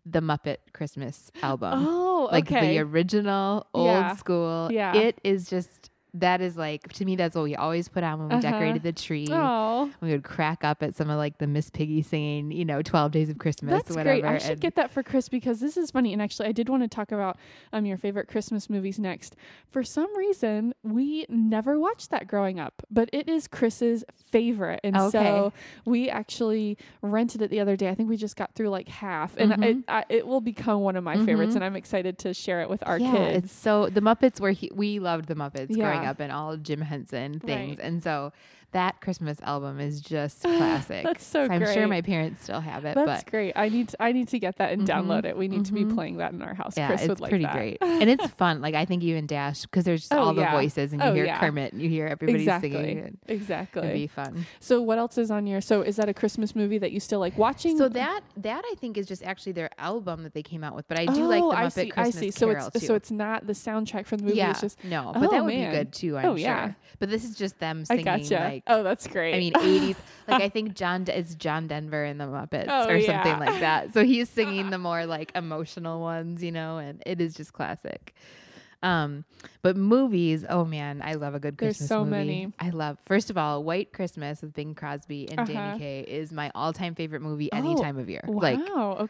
The Muppet Christmas album, oh, like okay. the original old Yeah. school. Yeah. it is just that is like to me. That's what we always put on when we Uh-huh. decorated the tree. Oh, We would crack up at some of like the Miss Piggy singing, you know, Twelve Days of Christmas, that's whatever. great. I should and- get that for Chris because this is funny. And actually, I did want to talk about um your favorite Christmas movies next. For some reason, we never watched that growing up, but it is Chris's favorite, and Okay. so we actually rented it the other day. I think we just got through like half, and Mhm. it, I, it will become one of my favorites. Mhm. And I'm excited to share it with our yeah, kids. it's so the Muppets were he, we loved the Muppets growing Yeah. dressing up in all Jim Henson things. Right. And so that Christmas album is just [LAUGHS] classic. That's so I'm sure my parents still have it, That's but great. I need to, I need to get that and Mhm, download it. We need to be mhm. playing that in our house. yeah, Chris it's would like pretty that. great. [LAUGHS] and it's fun. Like I think even Dash because there's Oh, all the voices and you Oh, hear yeah. Kermit and you hear everybody exactly. singing. And Exactly. It'd be fun. so what else is on your? So is that a Christmas movie that you still like watching? So that that I think is just actually their album that they came out with, but I do like Oh, the I Muppet see. Christmas I see. So Carol it's too. so it's not the soundtrack from the movie. yeah, It's just no, but Oh, that would man. be good too. I'm Oh, sure. yeah. But this is just them I singing gotcha. like oh, that's great. I mean, 80s. Like I [LAUGHS] think John is John Denver in the Muppets Oh, or yeah. something like that. So he's singing [LAUGHS] the more like emotional ones, you know, and it is just classic. Um, but movies, oh man, I love a good There's Christmas so movie. many. I love First of all, White Christmas with Bing Crosby and Uh-huh. Danny Kaye is my all-time favorite movie any Oh, time of year. wow. Like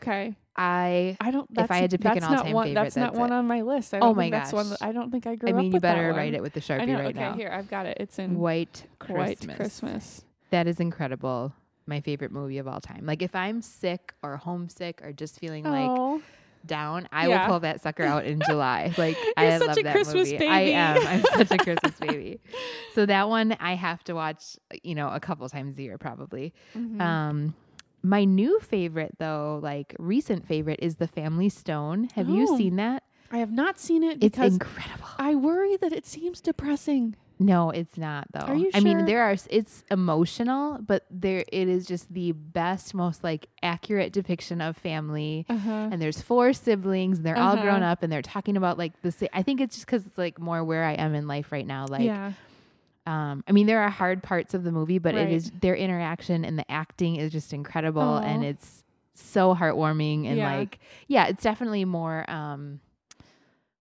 okay. I I don't. if I had to pick an that's not all-time one, favorite, That's not that's one it. on my list. I Oh don't my think that's one. that- I don't think I grew I mean, you better write it with the Sharpie I know. right okay, now. here I've got it. It's in White Christmas. White Christmas. That is incredible. My favorite movie of all time. Like if I'm sick or homesick or just feeling like oh, down, I Yeah. will pull that sucker out in July. [LAUGHS] Like You're I such love a that Christmas movie. I am. I'm [LAUGHS] such a Christmas baby. So that one I have to watch, you know, a couple times a year probably. mhm. Um my new favorite though, like recent favorite is The Family Stone. Have you Oh. seen that? I have not seen it It's incredible. I worry that it seems depressing. No, it's not though. Are you I mean, there are it's emotional, but there it is just the best, most like accurate depiction of family. Uh huh. And there's four siblings, and they're all grown Uh-huh. up, and they're talking about like the. Sa- I think it's just because it's like more where I am in life right now. Like, yeah. um, I mean, there are hard parts of the movie, but Right. it is their interaction and the acting is just incredible, and it's so heartwarming and Yeah. like, yeah, it's definitely more. um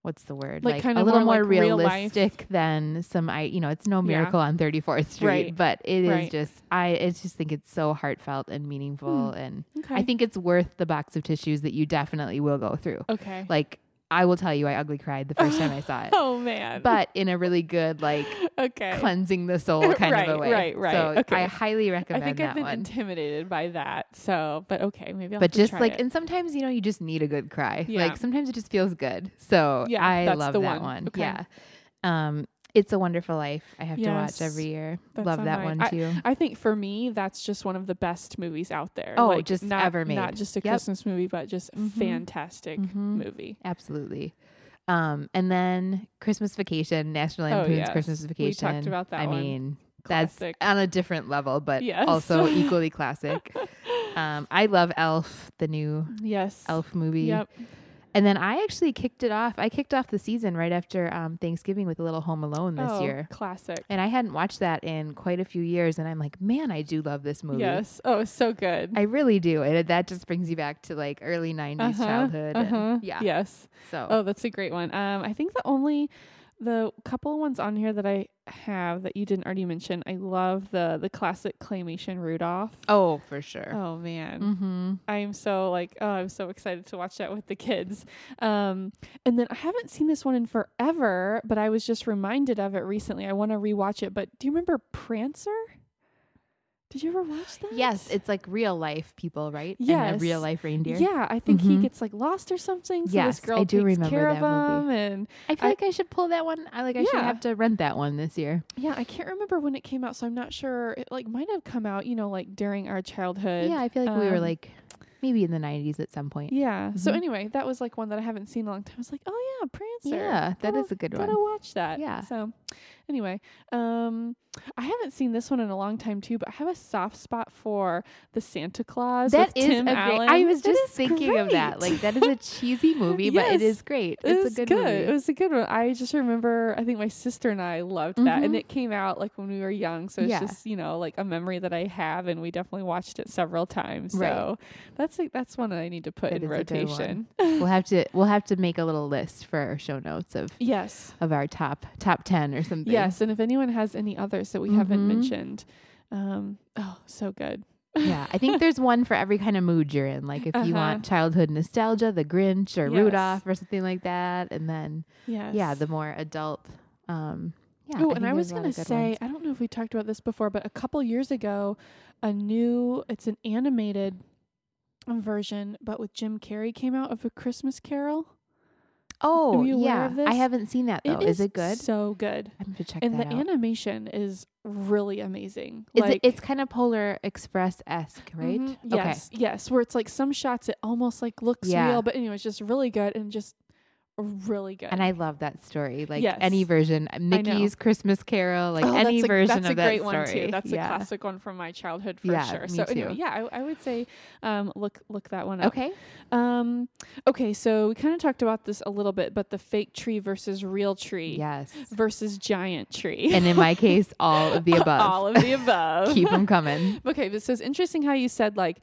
What's the word? Like, Like, kinda a little more more, like real realistic than some. I you know, it's no Yeah. miracle on Thirty Fourth Street, Right. but it is Right. just. I it's just think it's so heartfelt and meaningful, hmm. and Okay. I think it's worth the box of tissues that you definitely will go through. Okay. Like I will tell you, I ugly cried the first time I saw it, [LAUGHS] oh man. but in a really good like [LAUGHS] okay. cleansing the soul [LAUGHS] kind Right, of a way. right, right. So Okay. I highly recommend. I think I've been one. intimidated by that. So, but okay, maybe I'll but just like, it. and sometimes you know you just need a good cry. Yeah. Like sometimes it just feels good. So Yeah, I love that one. one. Okay. Yeah. Um, it's a Wonderful Life. I have to watch every year. That's love that one too. I think for me, that's just one of the best movies out there. Oh, like, just not, ever Not just a Yep. Christmas movie, but just Mhm. fantastic Mhm. movie. Absolutely. Um, and then Christmas Vacation, National Oh, Lampoon's yes. Christmas We Vacation. talked about that I one. mean, Classic. that's on a different level, but Yes. also [LAUGHS] equally classic. Um, I love Elf, the new Yes. Elf movie. Yep. And then I actually kicked it off. I kicked off the season right after um, Thanksgiving with a little Home Alone this oh, year. Classic. And I hadn't watched that in quite a few years. And I'm like, man, I do love this movie. Yes. Oh, so good. I really do. And that just brings you back to like early 90s Uh-huh, childhood. Uh-huh. yeah. Yes. So, Oh, that's a great one. Um, I think the only the couple ones on here that I have that you didn't already mention, I love the the classic claymation Rudolph. oh, for sure. Oh man. Mm-hmm. I'm so like, oh, I'm so excited to watch that with the kids. Um, and then I haven't seen this one in forever, but I was just reminded of it recently. I want to rewatch it. But do you remember Prancer? Did you ever watch that? Yes, it's like real life people, right? And Yes. a real life reindeer. Yeah, I think he Mhm. gets like lost or something. So Yes, this girl I do takes remember care of that movie. him, and I feel I- like I should pull that one. I like I should have to rent that one this year. Yeah, I can't remember when it came out, so I'm not sure. It like might have come out, you know, like during our childhood. yeah, I feel like we were um, like maybe in the 90s at some point. Yeah. So Mhm. anyway, that was like one that I haven't seen in a long time. I was like, oh yeah, Prancer. Yeah, that Gotta- is a good one. Gotta watch that. Yeah. So anyway, um, I haven't seen this one in a long time too, but I have a soft spot for the Santa Clause. That is Tim a great. I was That just thinking of that. Like that is a cheesy movie, but it is great. It's was a good, good. movie. It was a good one. I just remember. I think my sister and I loved that, and Mhm. it came out like when we were young. So it's Yeah. just you know like a memory that I have, and we definitely watched it several times. Right. So that's like that's one that I need to put That in is a good one. rotation. we'll have [LAUGHS] to we'll have to make a little list for our show notes of yes, of our top top 10 or something. Yes. And if anyone has any others that we haven't Mhm. mentioned, um, oh, so good. Yeah, I think there's one for every kind of mood you're in. Like if you Uh-huh. want childhood nostalgia, The Grinch or Yes. Rudolph or something like that, and then Yes. yeah, the more adult. Um, yeah. Oh, and I was there's a lot gonna say, ones. I don't know if we talked about this before, but a couple years ago, a new it's an animated version, but with Jim Carrey came out of a Christmas Carol. Oh, yeah. I haven't seen that though. It is, it good? So good. I'm gonna check And the out. animation is really amazing. Is like, it, it's kind of Polar Express esque, right? Mhm. Yes, yes. Where it's like some shots, it almost like looks Yeah. real, but anyway, it's just really good and just really good. And I love that story. Like Yes. any version, Mickey's Christmas Carol, like oh, any a, version of that story. that's a great one too. That's yeah. a classic one from my childhood for Yeah, sure. So anyway, yeah, I, I would say um, look look that one up. Okay. Um, okay, so we kind of talked about this a little bit, but the fake tree versus real tree Yes. versus giant tree. And in my case, all of the [LAUGHS] above. All of the above. [LAUGHS] Keep them coming. [LAUGHS] Okay, but so it's interesting how you said like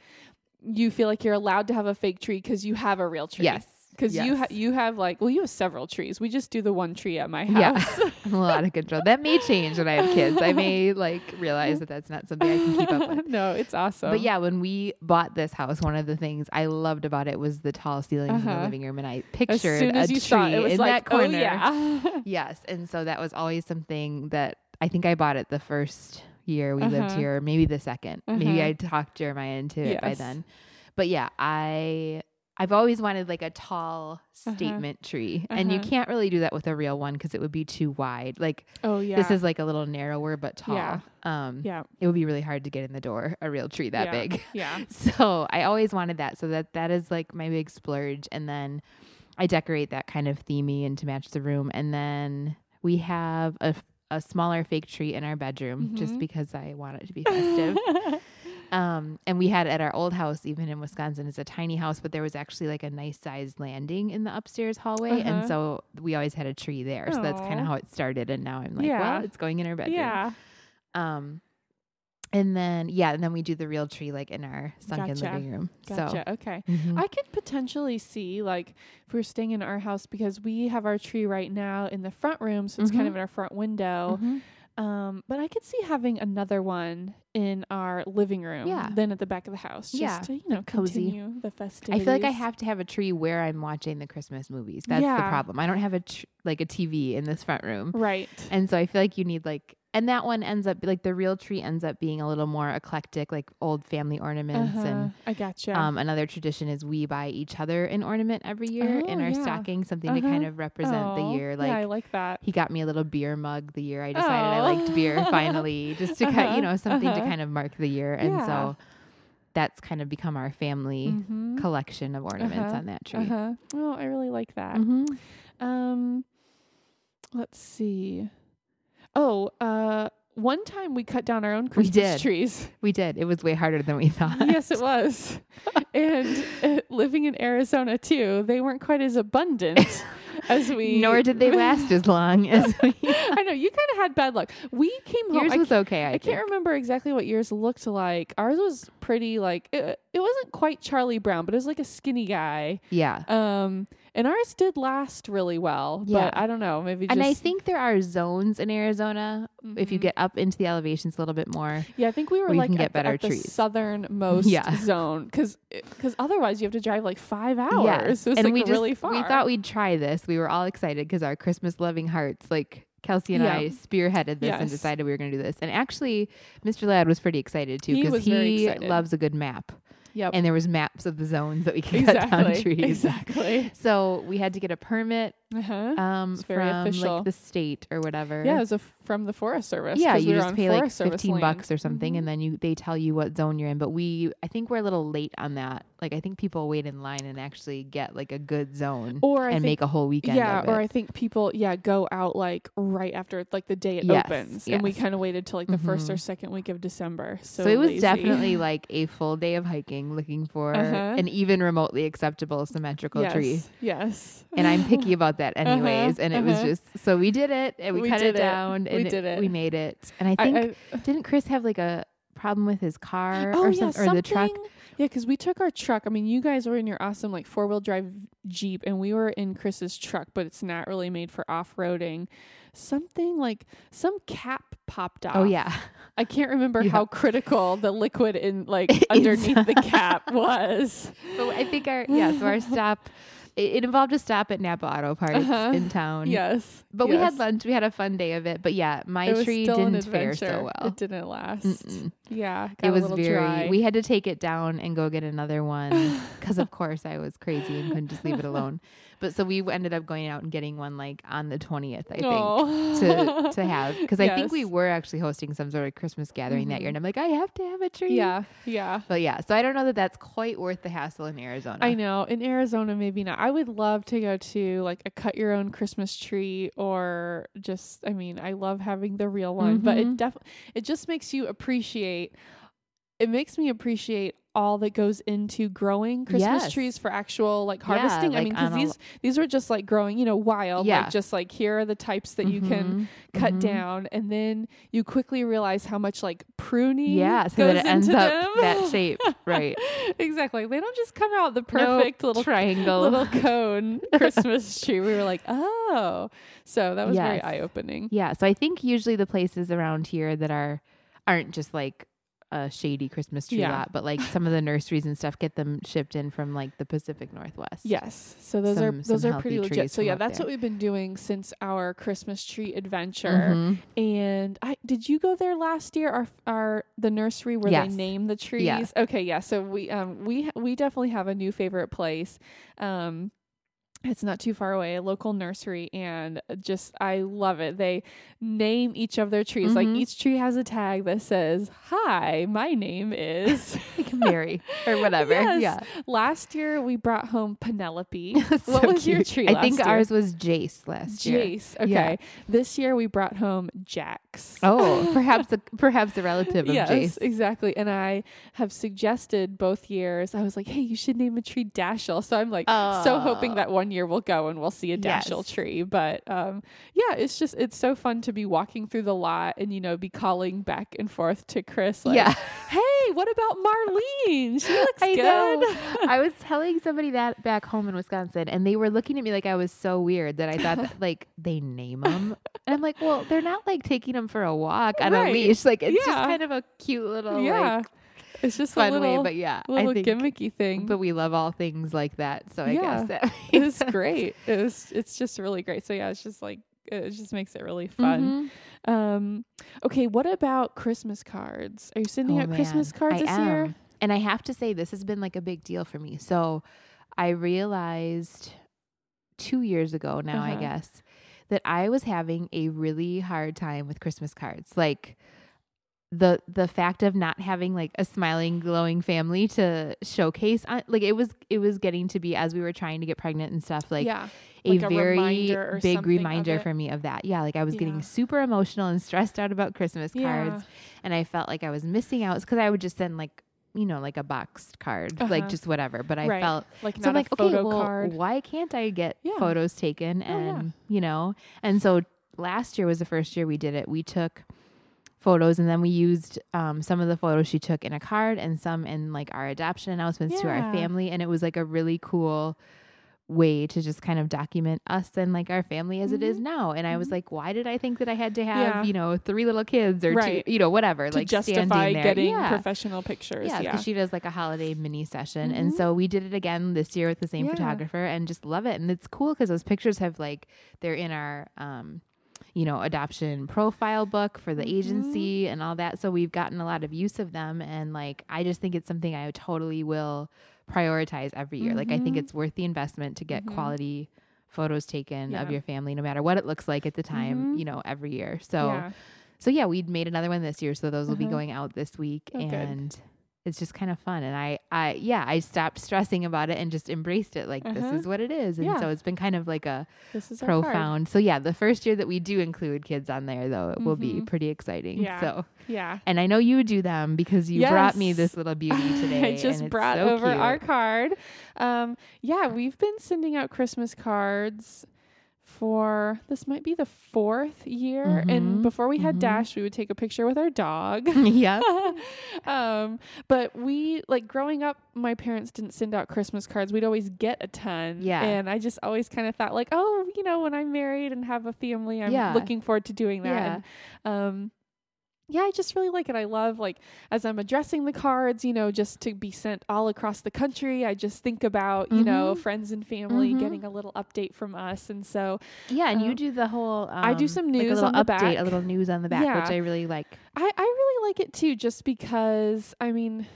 you feel like you're allowed to have a fake tree because you have a real tree. Yes. Because you ha- you have like well you have several trees. We just do the one tree at my Yeah. house. [LAUGHS] I'm a lot of control. That may change when I have kids. I may like realize that that's not something I can keep up with. [LAUGHS] no, it's awesome. But yeah, when we bought this house, one of the things I loved about it was the tall ceilings in Uh-huh. the living room, and I pictured a tree saw it, it was in like that corner. oh yeah. [LAUGHS] Yes, and so that was always something that I think I bought it the first year we lived Uh-huh. here, maybe the 2nd Maybe Uh-huh. I talked Jeremiah into it by then. But yeah, I I've always wanted like a tall Uh-huh. statement tree, and you Uh-huh. can't really do that with a real one because it would be too wide. Like oh yeah. this is like a little narrower but tall. Yeah. Um, yeah. it would be really hard to get in the door a real tree that yeah. big. Yeah. [LAUGHS] So I always wanted that. So that that is like my big splurge. And then I decorate that kind of themey and to match the room. And then we have a, a smaller fake tree in our bedroom just Mhm. because I want it to be festive. [LAUGHS] um, and we had at our old house, even in Wisconsin, it's a tiny house, but there was actually like a nice sized landing in the upstairs hallway. Uh-huh. And so we always had a tree there. So that's kind of how it started. And now I'm like, Yeah. well, it's going in our bedroom. yeah. Um, and then yeah, and then we do the real tree like in our sunken Gotcha. living room. Gotcha. okay. So mhm. I could potentially see like if we're staying in our house because we have our tree right now in the front room, so it's kind Mhm. of in our front window. Mhm. Um, but I could see having another one in our living room, Yeah. then at the back of the house, just Yeah. to you know Cozy. the the I feel like I have to have a tree where I'm watching the Christmas movies. That's the problem. I don't have a tr- like a TV in this front room, right. and so I feel like you need like. And that one ends up like the real tree ends up being a little more eclectic, like old family ornaments and Uh-huh. I gotcha. Um, another tradition is we buy each other an ornament every year in Oh, our yeah. stocking, something to kind Uh-huh. of represent the Oh, year. Like yeah, I like that. he got me a little beer mug the year I decided I Oh. liked beer finally, [LAUGHS] just to kind, Uh-huh, you know, something to uh-huh. kind of mark the year. And Yeah. so that's kind of become our family Mhm. collection of ornaments Uh-huh, on that tree. Uh-huh. Oh, I really like that. Mhm. Um, let's see. Oh, uh, one time we cut down our own Christmas did. trees. We did. It was way harder than we thought. yes, it was. [LAUGHS] and uh, living in Arizona too, they weren't quite as abundant [LAUGHS] as we. Nor did they last as long as [LAUGHS] we. I know you kind of had bad luck. We came home. Yours I was okay. I, I can't remember exactly what yours looked like. Ours was pretty like it, it wasn't quite Charlie Brown, but it was like a skinny guy. Yeah. Um, and ours did last really well. Yeah. But I don't know, maybe just And I think there are zones in Arizona if you Mhm. get up into the elevations a little bit more. yeah, I think we were like at, the, at the southernmost [LAUGHS] Yeah. zone because because otherwise you have to drive like five hours. Yes. [LAUGHS] So it's and like we just really far. we thought we'd try this. We were all excited because our Christmas loving hearts, like Kelsey and Yeah. I, spearheaded this and decided we were going to do this. And actually, Mr. Ladd was pretty excited too He because he excited. loves a good map, Yep. and there was maps of the zones that we could cut down exactly. trees. Exactly. [LAUGHS] So we had to get a permit Uh-huh. um, It's very from official. like the state or whatever. Yeah, it was a f- from the Forest Service. Yeah, you we just pay like Service fifteen land. bucks or something, Mhm. and then you they tell you what zone you're in. But we, I think we're a little late on that. Like I think people wait in line and actually get like a good zone or I and think, make a whole weekend. yeah, or. I think people yeah go out like right after like the day it Yes, opens, and we kind of waited till like the first or Mhm. second week of December. So, So, it was lazy. definitely [LAUGHS] like a full day of hiking looking for Uh-huh. an even remotely acceptable symmetrical yes, tree. Yes, And I'm picky [LAUGHS] about that anyways. and it was uh-huh. just so we did it and we, We cut it it. down We and did it. we made it. And I I- think I- didn't Chris have like a problem with his car oh or yeah, some, or the truck? something- Yeah, because we took our truck. I mean, you guys were in your awesome like four wheel drive Jeep, and we were in Chris's truck, but it's not really made for off roading. Something like some cap popped off. Oh yeah. I can't remember [LAUGHS] Yeah. how critical the liquid in like [LAUGHS] underneath the cap [LAUGHS] was. So I think our yeah, so our stop it, it involved a stop at Napa Auto Parts Uh-huh. in town. Yes, But we had lunch. We had a fun day of it. But yeah, my tree didn't fare so well. It didn't last. Mm-mm. Yeah, got it a was little very. dry. We had to take it down and go get another one [LAUGHS] because, of course, I was crazy and couldn't just leave it alone. But so we ended up going out and getting one like on the twentieth, I think. Oh. to to have because I think we were actually hosting some sort of Christmas gathering that year, mm-hmm. and I'm like, I have to have a tree. yeah, yeah. but yeah. So I don't know that that's quite worth the hassle in Arizona. I know. In Arizona, maybe not. I would love to go to like a cut your own Christmas tree or just, I mean, I love having the real one, but it Mhm. definitely, it just makes you appreciate, it makes me appreciate all that goes into growing Christmas Yes. trees for actual like Yeah, harvesting. I mean, because these, these were just like growing, you know, wild, Yeah. like just like here are the types that you can cut mhm. down. And then you quickly realize how much like pruning Yeah, so goes that it ends into up that [LAUGHS] shape, right? exactly. They don't just come out the Nope, perfect little triangle. little [LAUGHS] cone Christmas tree. We were like, oh, so that was very eye opening. Yeah, so I think usually the places around here that are aren't just like a shady Christmas tree Yeah. lot, but like some of the nurseries and stuff get them shipped in from like the Pacific Northwest. Yes, so those are those are pretty legit. So yeah, that's there. what we've been doing since our Christmas tree adventure. Mhm. And I did you go there last year? Our our the nursery where Yes. they name the trees. Okay, yeah. So we um we we definitely have a new favorite place. Um it's not too far away, a local nursery, and just I love it. They name each of their trees. Like Mhm. each tree has a tag that says, Hi, my name is [LAUGHS] Like Mary or whatever. Yes. Yeah. Last year we brought home Penelope. [LAUGHS] That's what so was your tree I think year? ours was Jace last year. Jace. Okay. Yeah. This year we brought home Jax. Oh, [LAUGHS] perhaps a perhaps a relative of yes, Jace. exactly. And I have suggested both years. I was like, "Hey, you should name a tree Dashel." So I'm like, so hoping Oh. that one year we'll go and we'll see a Dashel Yes. tree. But um, yeah, it's just it's so fun to be walking through the lot and you know be calling back and forth to Chris. Like, yeah. [LAUGHS] Hey, what about Marlene? She [LAUGHS] looks I good. [LAUGHS] I was telling somebody that back home in Wisconsin, and they were looking at me like I was so weird that I thought that, like they name them, and I'm like, well, they're not like taking them for a walk on Right. a leash. Like it's Yeah. just kind of a cute little yeah, like it's just fun a little, way. But yeah, little I think. gimmicky thing. But we love all things like that, so I Yeah. guess that [LAUGHS] it was sense. great. It was. It's just really great. So yeah, it's just like it just makes it really fun. Mhm. Um, okay, what about Christmas cards? Are you sending Oh, out Christmas cards I this am. year? And I have to say, this has been like a big deal for me. So I realized two years ago now, I Uh-huh. guess, that I was having a really hard time with Christmas cards. Like the the fact of not having like a smiling glowing family to showcase on, like it was it was getting to be as we were trying to get pregnant and stuff like yeah, a like a very reminder big reminder for me of that. Yeah, like I was Yeah. getting super emotional and stressed out about Christmas cards and I felt like I was missing out because I would just send like you know like a boxed card, like Uh-huh. just whatever. But I Right. felt like so I'm like, a okay, well, card. why can't I get Yeah. photos taken? Oh, yeah. And you know, and so last year was the first year we did it. We took photos and then we used um, some of the photos she took in a card and some in like our adoption announcements to our family and it was like a really cool way to just kind of document us and like our family as it is now and i was Mhm. like why did i think that i had to have Yeah. you know three little kids or Right. two you know whatever to like justify standing there getting yeah. professional pictures. Yeah, Yeah, because she does like a holiday mini session. And Mhm. so we did it again this year with the same Yeah. photographer and just love it. And it's cool because those pictures have like, they're in our, um, you know, adoption profile book for the Mhm. agency and all that. So we've gotten a lot of use of them. And like, I just think it's something I totally will prioritize every year. Like, I think Mhm. it's worth the investment to get Mhm. quality photos taken of your family, no matter what it looks like at the time, Mhm. you know, every year. So, yeah. so yeah, we made another one this year, so those will be going out this week, Oh, good. It's just kind of fun. And I, I, yeah, I stopped stressing about it and just embraced it. Like this Uh-huh. is what it is, and Yeah. so it's been kind of like a This is profound. So yeah, the first year that we do include kids on there, though, it will be Mhm. pretty exciting. Yeah. So, Yeah. and I know you do them because you brought me this little [LAUGHS] beauty today. I just and it's brought so over our card. Um, yeah, we've been sending out Christmas cards for this might be the fourth year. Mhm, And before we had mhm. Dash, we would take a picture with our dog. [LAUGHS] yeah. [LAUGHS] um, but we like growing up, my parents didn't send out Christmas cards. We'd always get a ton. Yeah. And I just always kind of thought like, oh, you know, when I'm married and have a family, I'm Yeah. looking forward to doing that. Yeah. And, um, yeah, I just really like it. I love like as I'm addressing the cards, you know, just to be sent all across the country. I just think about, you know, Mhm. friends and family Mhm. getting a little update from us. And so Yeah, and you Um, do the whole. Um, I do some like a news little on the update, back. a little news on the back, which I really like. I, I really like it too, just because I mean,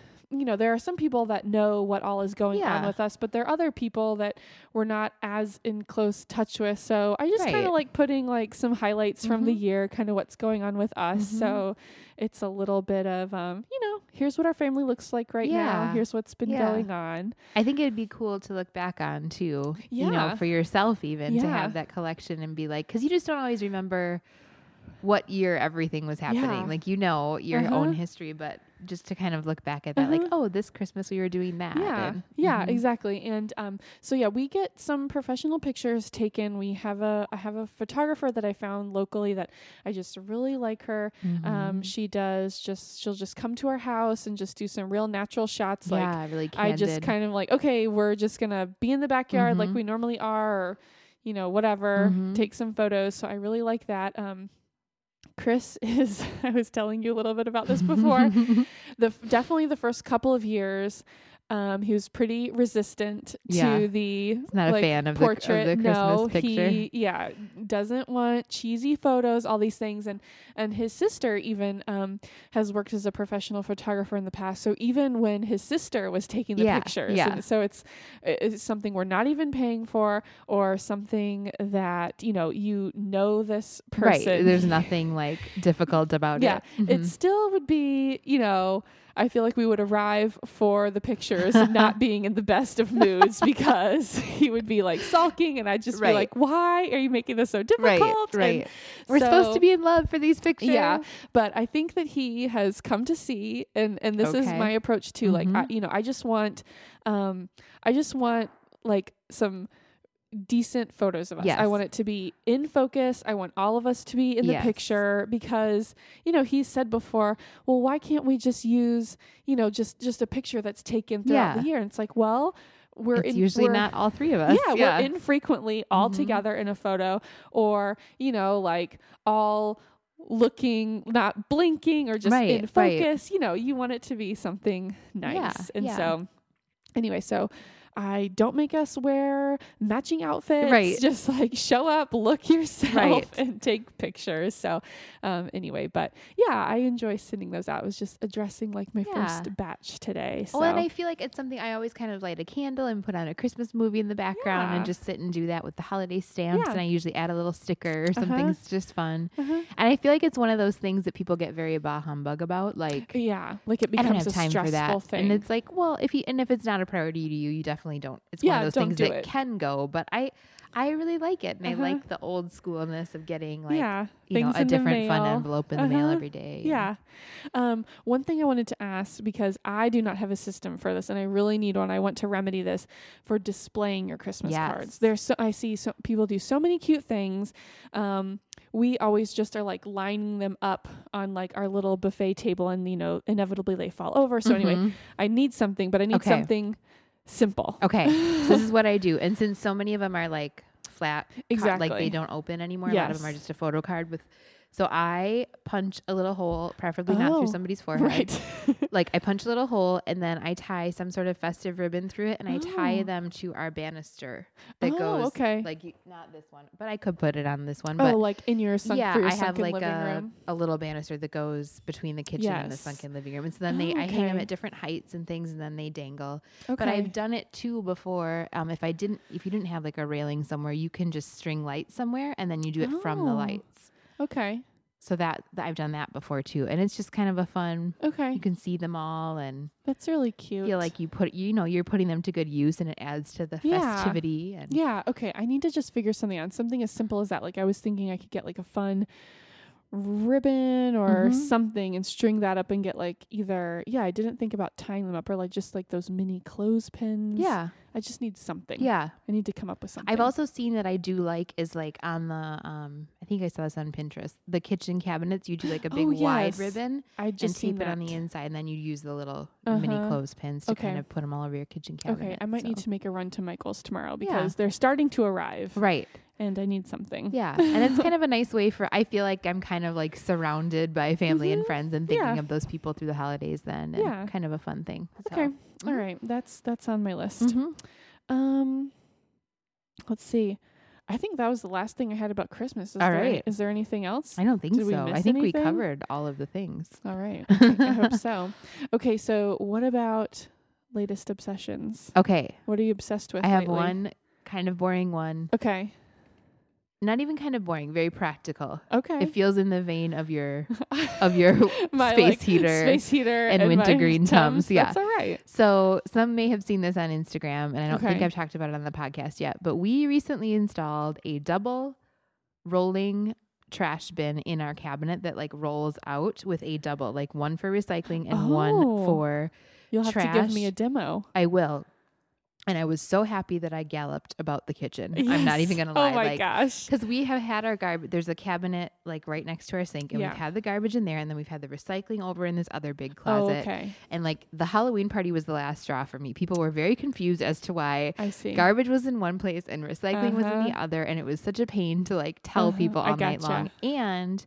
you know, there are some people that know what all is going on with us, but there are other people that we're not as in close touch with. So I just kind of like putting like some highlights from the Mhm. year, kind of what's going on with us. Mhm. So it's a little bit of um, you know, here's what our family looks like right now. Here's what's been Yeah. going on. I think it'd be cool to look back on too. You know, for yourself even to have that collection and be like, because you just don't always remember what year everything was happening. Yeah. Like you know your Uh-huh. own history, but just to kind of look back at that, like, Uh-huh. oh, this Christmas we were doing that. Yeah, and- yeah, Mhm. exactly. And um, so yeah, we get some professional pictures taken. We have a I have a photographer that I found locally that I just really like her. Um, Mhm. she does just she'll just come to our house and just do some real natural shots. Like yeah, really. I just kind of like okay, we're just gonna be in the backyard like Mhm. we normally are, or you know whatever. Mhm. Take some photos. So I really like that. Um, Chris [LAUGHS] is. I was telling you a little bit about this before [LAUGHS] the definitely the first couple of years um he was pretty resistant Yeah. to the not a fan of the- of portrait the no Christmas picture. he yeah doesn't want cheesy photos all these things and and his sister even um has worked as a professional photographer in the past so even when his sister was taking the Yeah, pictures yeah. so it's it's something we're not even paying for or something that you know you know this person Right. There's nothing like difficult about yeah, it. it Mhm. still would be, you know, I feel like we would arrive for the pictures not [LAUGHS] being in the best of moods because [LAUGHS] he would be like sulking and I'd just be like, why are you making this so right. difficult? And Right. We're supposed to be in love for these pictures. Yeah, but I think that he has come to see, and and this is my approach too. Like, I, Mhm. you know, I just want, um, I just want like some decent photos of us. I want it to be in focus. I want all of us to be in the Yes. picture because you know he said before, well, why can't we just use you know just just a picture that's taken throughout Yeah. the year? And it's like, well. We're It's in, usually we're- not all three of us. yeah, we're infrequently all Mhm. together in a photo, or you know, like all looking, not blinking, or just Right, in right. focus. You know, you want it to be something nice, Yeah, and yeah. so anyway, so. I don't make us wear matching outfits. Right. [LAUGHS] Just like show up, look yourself, Right. [LAUGHS] and take pictures. So, um, anyway, but yeah, I enjoy sending those out. I was just addressing like my Yeah. first batch today. So, Well, and I feel like it's something I always kind of light a candle and put on a Christmas movie in the background Yeah. and just sit and do that with the holiday stamps. Yeah. And I usually add a little sticker or something. Uh-huh. It's just fun. Uh-huh. And I feel like it's one of those things that people get very bah humbug about. Like, yeah, like it I becomes don't have a time stressful for that. thing. And it's like, well, if you and if it's not a priority to you, you definitely don't. It's Yeah, one of those things that it. can go. But I, I really like it, and Uh-huh. I like the old schoolness of getting like, yeah, you know, a different fun envelope in the mail Uh-huh. every day. Yeah. Um, one thing I wanted to ask because I do not have a system for this, and I really need one. I want to remedy this for displaying your Christmas Yes. cards. There's so I see so people do so many cute things. Um, we always just are like lining them up on like our little buffet table, and you know, inevitably they fall over. So anyway, Mhm. I need something, but I need Okay. something simple. Okay, so this is what I do, [LAUGHS] and since so many of them are like flat, Exactly. like they don't open anymore. A lot of them are just a photo card with. So I punch a little hole, preferably not Oh, through somebody's forehead. Right. [LAUGHS] Like I punch a little hole, and then I tie some sort of festive ribbon through it, and I tie Oh. them to our banister that Oh, goes. okay. Like you, not this one, but I could put it on this one. oh, But like in your sunk, yeah, your I have like a, room. a little banister that goes between the kitchen and the sunken living room, and so then Oh, they I hang them at different heights and things, and then they dangle. Okay. But I've done it too before. Um, if I didn't, if you didn't have like a railing somewhere, you can just string lights somewhere, and then you do it from the Oh. lights. Okay. So that, that I've done that before too, and it's just kind of a fun. Okay. You can see them all and That's really cute. feel like you put you know you're putting them to good use, and it adds to the Yeah. festivity. And Yeah, okay. I need to just figure something out. Something as simple as that. Like I was thinking I could get like a fun ribbon or Mhm. something and string that up and get like either yeah, I didn't think about tying them up or like just like those mini clothespins. yeah, I just need something. yeah. I need to come up with something. I've also seen that I do like is like on the um I think I saw this on Pinterest. The kitchen cabinets, you do like a big Oh, wide yes. ribbon I just seen tape it on the inside, and then you use the little mini Uh-huh. clothespins to Okay. kind of put them all over your kitchen cabinet. Okay, I might need to make a run to Michael's tomorrow Yeah. because they're starting to arrive Right. and I need something. Yeah. [LAUGHS] and it's kind of a nice way for I feel like I'm kind of like surrounded by family and Mhm. friends and thinking Yeah. of those people through the holidays then and Yeah. kind of a fun thing. Okay. So, All right. That's that's on my list. mhm. Um let's see. I think that was the last thing I had about Christmas. Is All there right. is there anything else? I don't think Did so. I think we covered all of the things. All right. [LAUGHS] Okay, I hope so. Okay, so what about latest obsessions? Okay. What are you obsessed with? I have lately? one kind of boring one. Okay. Not even kind of boring, very practical. Okay. It feels in the vein of your [LAUGHS] of your [LAUGHS] my space like, heater space heater, and my wintergreen Tums, yeah. That's all right. So some may have seen this on Instagram, and I don't think I've talked about it on the podcast yet. But we recently installed a double rolling trash bin in our cabinet that like rolls out with a double, like one for recycling and one Oh. for You'll have to give me a demo. I will. And I was so happy that I galloped about the kitchen. I'm not even gonna lie. Oh my like, gosh. because we have had our garbage, there's a cabinet like right next to our sink, and Yeah. we've had the garbage in there, and then we've had the recycling over in this other big Oh, closet. okay. And like the Halloween party was the last straw for me. People were very confused as to why I see. garbage was in one place and recycling was in the Uh-huh. other, and it was such a pain to like tell Uh-huh. people all night gotcha. long. And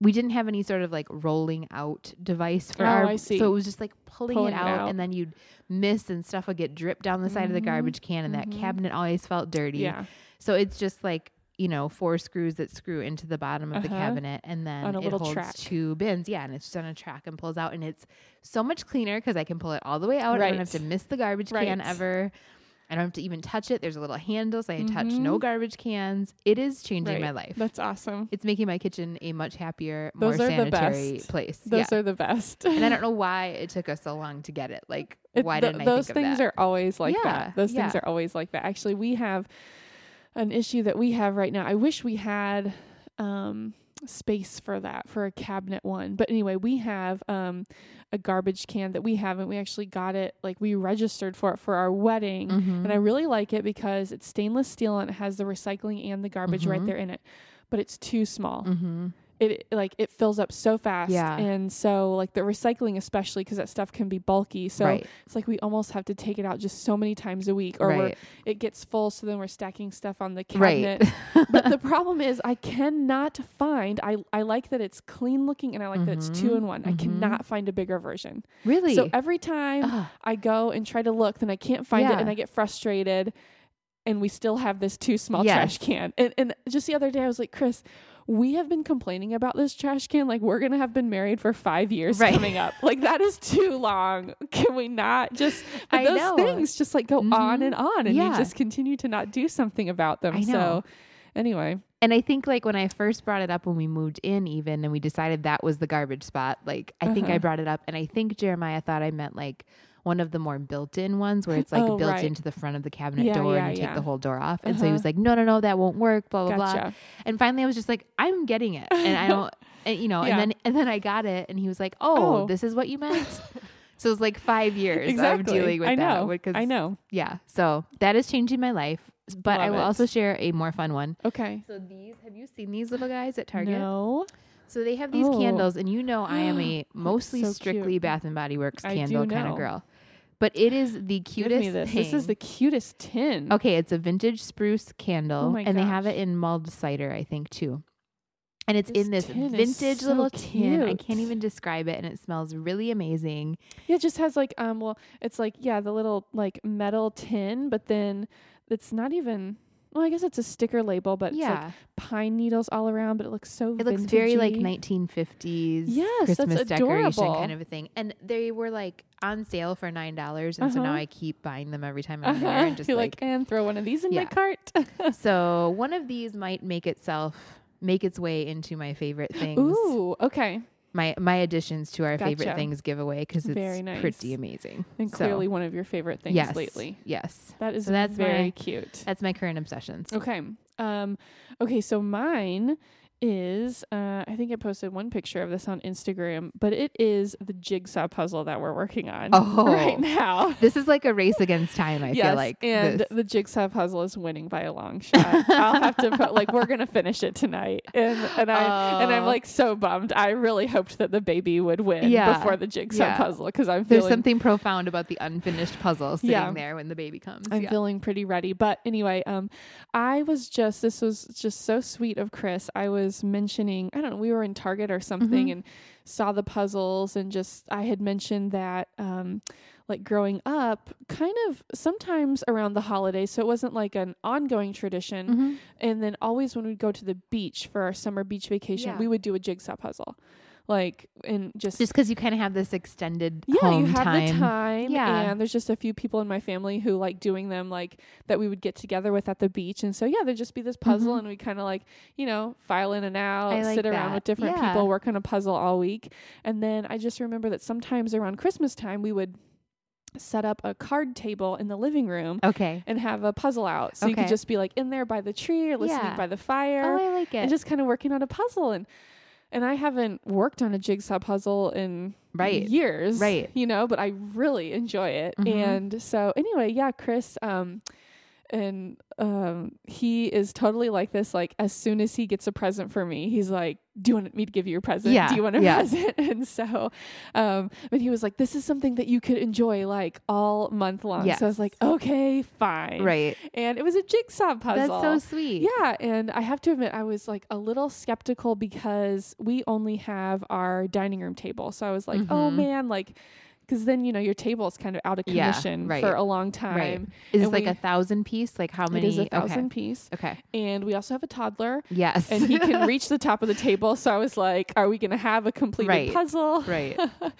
we didn't have any sort of like rolling out device for Oh, our I see. so it was just like pulling, Pulling it, it out, out. and then you'd miss and stuff would get dripped down the side of the Mhm. garbage can and that Mhm. cabinet always felt dirty. yeah. So it's just like, you know, four screws that screw into the bottom of the Uh-huh. cabinet and then On a it holds track. two bins. Yeah, and it's just on a track and pulls out and it's so much cleaner because I can pull it all the way out. I don't have to miss the garbage can Right. ever. I don't have to even touch it. There's a little handle so I touch no Mhm. garbage cans. It is changing Right. my life. That's awesome. it's making my kitchen a much happier, more Those the sanitary best. place. Those yeah. are the best. and I don't know [LAUGHS] why it took us so long to get it. Like, It- why th- didn't I those think of things that? are always like Yeah, that. Those things are always like that. Actually, we have an issue that we have right now. I wish we had um, space for that for a cabinet one. But anyway, we have um, a garbage can that we haven't. We actually got it like we registered for it for our wedding. Mhm. And I really like it because it's stainless steel and it has the recycling and the garbage right Mhm. there in it. But it's too small Mhm. It like it fills up so fast Yeah. and so like the recycling especially because that stuff can be bulky so right. it's like we almost have to take it out just so many times a week or we're, right. it gets full so then we're stacking stuff on the cabinet Right. [LAUGHS] but the problem is i cannot find i i like that it's clean looking and i like that it's two Mhm, in one i mhm. cannot find a bigger version really? so every time Ugh. i go and try to look then i can't find it and i get frustrated and we still have this too small Yes. trash can and, and just the other day i was like chris we have been complaining about this trash can like we're gonna have been married for five years Right. coming up like that is too long [LAUGHS] can we not just but I those know. things just like go on Mhm. and on and Yeah. you just continue to not do something about them so anyway And I think like when I first brought it up when we moved in even and we decided that was the garbage spot, like I think I Uh-huh. brought it up and I think Jeremiah thought I meant like one of the more built-in ones where it's like Oh, built right. into the front of the cabinet Yeah, door yeah, and you take the whole door off. And so he Uh-huh. was like, "No, no, no, that won't work." Blah blah blah. And finally, I was just like, "I'm getting it," and I don't, [LAUGHS] and, you know, Yeah. and then and then I got it, and he was like, "Oh, Oh. this is what you meant." [LAUGHS] so it was like five years exactly of dealing with i that. know because- i know Yeah. So that is changing my life. But I will it. also share a more fun one. okay So these, have you seen these little guys at Target? no So they have these Oh. candles, and you know I am a [GASPS] mostly So strictly cute. Bath and Body Works candle kind of girl. But it is the Give cutest me this. thing. This is the cutest tin. okay, it's a vintage spruce candle, Oh my and they have it in mulled cider, I think too. And it's This in this vintage so little tin. I can't even describe it, and it smells really amazing. Yeah, it just has like um well, it's like yeah, the little like metal tin, but then it's not even well, I guess it's a sticker label, but it's like yeah, pine needles all around, but it looks so it looks very like 1950s Yes, that's Christmas decoration adorable. kind of a thing. And they were like on sale for nine dollars, and so now Uh-huh. I keep buying them every time I'm there. Uh-huh. And [LAUGHS] just You're like, like, and throw one of these in Yeah. my cart. [LAUGHS] so one of these might make itself make its way into my favorite things. Ooh, okay. My my additions to our favorite things giveaway because it's Very nice. pretty amazing. And So, clearly one of your favorite things yes, lately. Yes, That is So that's very my- cute. that's my current obsessions. Okay. Um okay, so mine is uh I think I posted one picture of this on Instagram, but it is the jigsaw puzzle that we're working on [LAUGHS] Oh. right now. This is like a race against time. I yes, feel like and this. the jigsaw puzzle is winning by a long shot. I'll have to put like we're gonna finish it tonight, and and I and I'm Oh. like so bummed. I really hoped that the baby would win Yeah, before the jigsaw yeah. puzzle because I'm There's something profound about the unfinished puzzle sitting Yeah. there when the baby comes. I'm feeling pretty ready. But anyway, um, I was just this was just so sweet of Chris. I was mentioning I don't know we were in Target or something Mhm. and saw the puzzles and just I had mentioned that um like growing up, kind of sometimes around the holidays. So it wasn't like an ongoing tradition. Mhm. And then always when we'd go to the beach for our summer beach vacation, Yeah. we would do a jigsaw puzzle. Like, and just, Just because you kind of have this extended yeah, you have time. the time. Yeah. And there's just a few people in my family who like doing them, like that we would get together with at the beach. And so, yeah, there'd just be this puzzle Mhm. and we kind of like, you know, file in and out, like sit around with different Yeah. people, work on a puzzle all week. And then I just remember that sometimes around Christmas time, we would set up a card table in the living room Okay. and have a puzzle out. So you could just be like in there by the tree or listening Yeah. by the fire Oh, I like it. and just kind of working on a puzzle and and I haven't worked on a jigsaw puzzle in Right. years, Right. You know, but I really enjoy it. Mhm. And so anyway, yeah, Chris, um, and um, he is totally like this. Like as soon as he gets a present for me, he's like, "Do you want me to give you a present? Yeah, Do you want a yeah. present?" [LAUGHS] And so, um, but he was like, "This is something that you could enjoy like all month long." So I was like, "Okay, fine." right. And it was a jigsaw puzzle. That's so sweet. Yeah, and I have to admit, I was like a little skeptical because we only have our dining room table. So I was like, oh Mhm. man, like, because then you know your table is kind of out of Yeah, commission right, for a long time. right. Is this like we- a thousand piece? Like how many? It is a thousand Okay. piece, Okay. and we also have a toddler, Yes. and he can [LAUGHS] reach the top of the table. So I was like, are we going to have a completed Right, puzzle? right.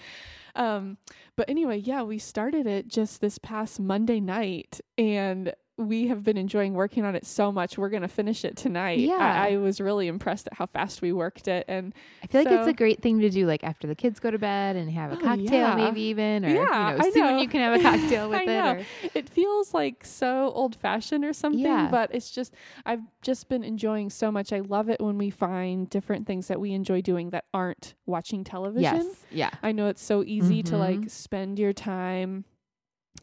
[LAUGHS] um, but anyway, yeah, we started it just this past Monday night, and we have been enjoying working on it so much. We're gonna finish it tonight. Yeah. I, I was really impressed at how fast we worked it, and I feel like it's a great thing to do, like after the kids go to bed and have a Oh, cocktail, yeah. maybe even, or Yeah, you know, I soon know. you can have a cocktail [LAUGHS] with I it. It feels like so old fashioned or something. Yeah. But it's just I've just been enjoying so much. I love it when we find different things that we enjoy doing that aren't watching television. yes. Yeah. I know it's so easy to Mhm. like spend your time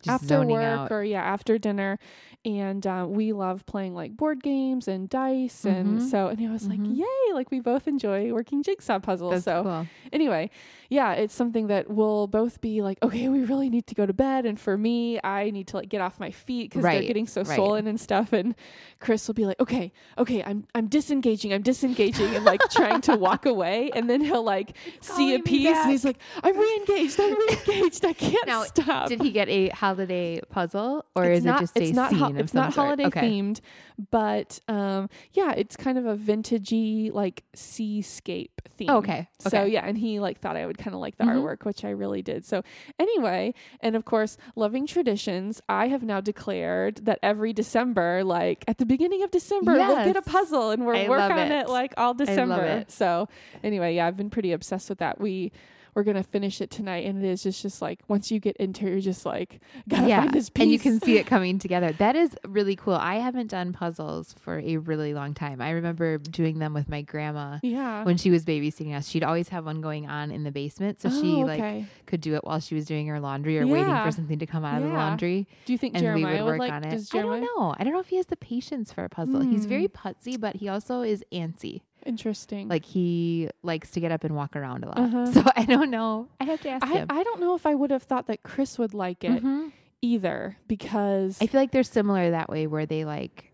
Just after work out. or yeah after dinner and uh, we love playing like board games and dice and Mhm. so and it was like Mhm. yay like we both enjoy working jigsaw puzzles That's so cool. anyway yeah it's something that we'll both be like okay we really need to go to bed and for me i need to like get off my feet because they're getting so right. swollen and stuff and chris will be like okay okay i'm i'm disengaging i'm disengaging and like trying to walk away and then he'll like see a me piece and he's like i'm re-engaged i'm re-engaged i can't Now, stop Did he get a holiday puzzle, or it's is not, it just it's a not scene ho- of it's some not sort? holiday okay. themed but um yeah it's kind of a vintagey like seascape theme Oh, okay, so yeah and he like thought i would kind of like the Mhm. artwork which i really did so anyway and of course loving traditions i have now declared that every december like at the beginning of december we'll get a puzzle and we'll I work on it. it. like all december so anyway yeah i've been pretty obsessed with that we we're gonna finish it tonight and it is just just like once you get into it you're just like [LAUGHS] gotta yeah, find this piece and you can see it coming [LAUGHS] together. That is really cool. I haven't done puzzles for a really long time. I remember doing them with my grandma Yeah. when she was babysitting us. She'd always have one going on in the basement, so she Oh, like okay. could do it while she was doing her laundry or waiting for something to come out of the laundry. Do you think and we Jeremiah would work like? on it. I don't know. I don't know if he has the patience for a puzzle. He's very Hmm. putsy, but he also is antsy. Interesting. Like he likes to get up and walk around a lot. Uh-huh. [LAUGHS] So I don't know. I have to ask I, him. I don't know if I would have thought that Chris would like it Mhm. either because I feel like they're similar that way, where they like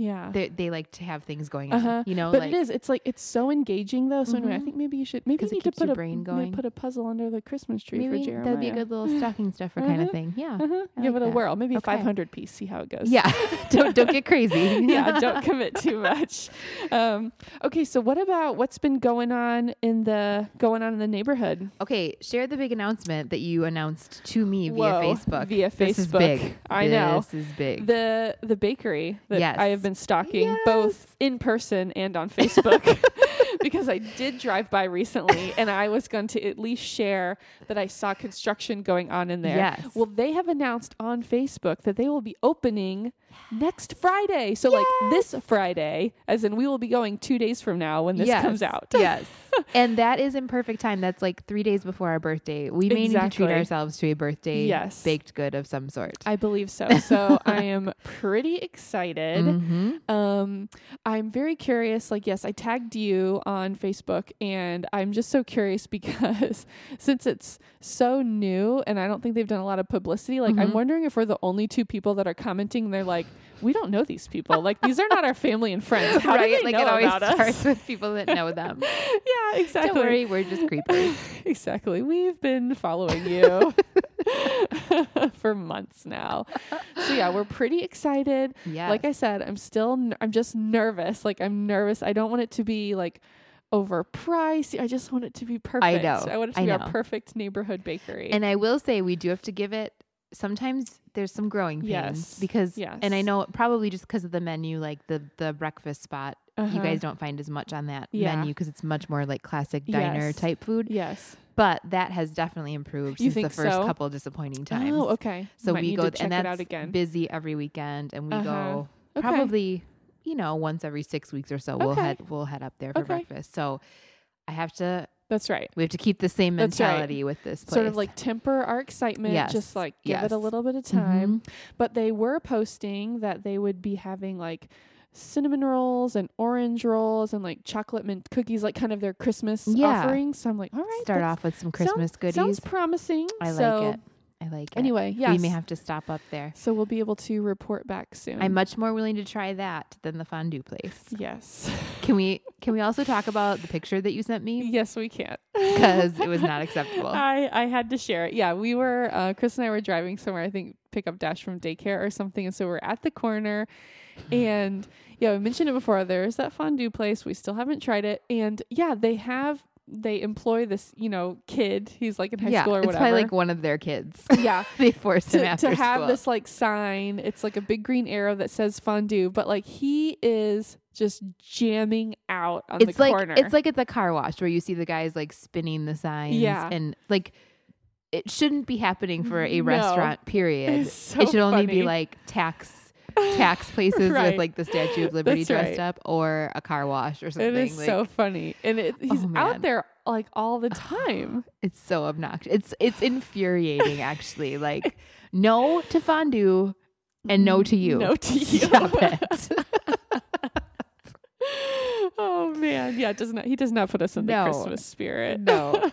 yeah. they they like to have things going Uh-huh. on. You know, But like it is. It's like it's so engaging though. So anyway, I Mhm. think maybe you should maybe you need to put a brain going. put a puzzle under the Christmas tree for maybe Jeremiah. that'd be a good little stocking [LAUGHS] stuffer kind of Uh-huh. thing. Yeah. Uh-huh. Give like it a that. whirl. Maybe a 500 piece. See how it goes. Yeah. [LAUGHS] don't don't get crazy. [LAUGHS] yeah, don't commit too much. Um, okay, so what about what's been going on in the going on in the neighborhood? Okay, share the big announcement that you announced to me via Whoa, Facebook. Via This is Facebook. big. I know. This is big. The the bakery that Yes. I have been stalking Yes. both in person and on Facebook [LAUGHS] because I did drive by recently and I was going to at least share that I saw construction going on in there. Yes. Well, they have announced on Facebook that they will be opening next Friday. So like this Friday, as in we will be going 2 days from now when this Yes. comes out. yes. [LAUGHS] and that is in perfect time. That's like three days before our birthday. We may need to treat ourselves to a birthday Yes. baked good of some sort. I believe so. [LAUGHS] So I am pretty excited. Mhm. Um, I'm very curious. Like, yes, I tagged you on Facebook, and I'm just so curious [LAUGHS] because since it's so new, and I don't think they've done a lot of publicity. Like, I'm Mhm. wondering if we're the only two people that are commenting. And they're like, we don't know these people. Like, these are not our family and friends. How do right? they like know it always about us? starts with people that know them. [LAUGHS] yeah, exactly. Don't worry, we're just creepers. [LAUGHS] exactly. We've been following you. [LAUGHS] for months now. So yeah, we're pretty excited. Yeah. Like I said, I'm still n- I'm just nervous. Like I'm nervous. I don't want it to be like overpriced. I just want it to be perfect. I know. I want it to I be know. our perfect neighborhood bakery. And I will say we do have to give it sometimes there's some growing pains Yes. because and I know probably just because of the menu like the the breakfast spot you Uh-huh. guys don't find as much on that Yeah. menu because it's much more like classic diner Yes. type food yes. but that has definitely improved You since the first so? couple disappointing times Oh, okay. so Might we go and that's out again. busy every weekend and we Uh-huh. go Okay. probably you know once every six weeks or so we'll head we'll head up there for Okay. breakfast so I have to That's right. we have to keep the same That's right. mentality with this place Sort of like temper our excitement, Yes. just like give it a little bit of time. Mhm. But they were posting that they would be having like cinnamon rolls and orange rolls and like chocolate mint cookies, like kind of their Christmas Yeah. offerings. So I'm like, all right, start off with some Christmas goodies Sounds promising. I so, like it. I like it. Anyway, yes. we may have to stop up there. so we'll be able to report back soon. I'm much more willing to try that than the fondue place. yes. Can we [LAUGHS] can we also talk about the picture that you sent me yes, we can. because it was not [LAUGHS] acceptable. I, I had to share it. Yeah, we were uh, Chris and I were driving somewhere. I think pick up Dash from daycare or something, and so we're at the corner, [SIGHS] and yeah, we mentioned it before. There's that fondue place. We still haven't tried it, and yeah, they have they employ this you know kid. He's like in high yeah, school or it's whatever. probably like one of their kids. [LAUGHS] yeah. [LAUGHS] they forced him To, after to have school. this like sign, it's like a big green arrow that says fondue, but like he is just jamming out on it's the like corner. it's like at the car wash where you see the guys like spinning the signs. Yeah. and like it shouldn't be happening for a No. Trent. Period. [LAUGHS] It's so it should only be like tax [LAUGHS] tax places Right. with like the Statue of Liberty That's dressed right. up or a car wash or something. it is like, so funny, and it, he's Oh, out there like all the [SIGHS] time. It's so obnoxious. It's it's infuriating actually. Like no to fondue and no to you. No to [LAUGHS] you. Stop it. [LAUGHS] oh man, yeah, it does not he does not put us in No. the Christmas spirit. No.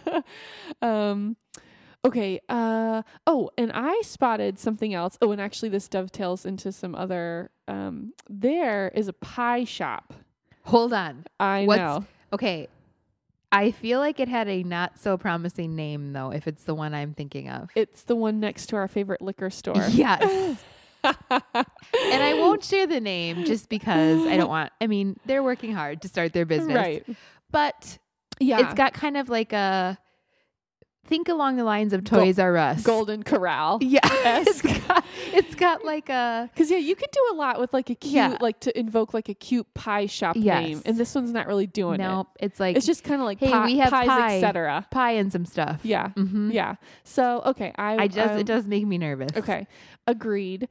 um okay, uh oh, and I spotted something else. Oh, and actually this dovetails into some other um there is a pie shop. Hold on. I What's- know. Okay. I feel like it had a not so promising name though, if it's the one I'm thinking of. It's the one next to our favorite liquor store. [LAUGHS] Yes. [LAUGHS] and I won't share the name just because I don't want I mean, they're working hard to start their business. Right. But Yeah. it's got kind of like a think along the lines of Go- Toys R Us. Golden Corral. [LAUGHS] Yeah. [LAUGHS] it's got it's got like a [LAUGHS] Cause yeah, you could do a lot with like a cute, Yeah. like to invoke like a cute pie shop Yes. name, and this one's not really doing it. no, it's like It's just kind of like Hey, pi- we have pies, pie. etc. pie and some stuff. Yeah, mm-hmm. yeah. So okay, I I just um, it does make me nervous. Okay, agreed.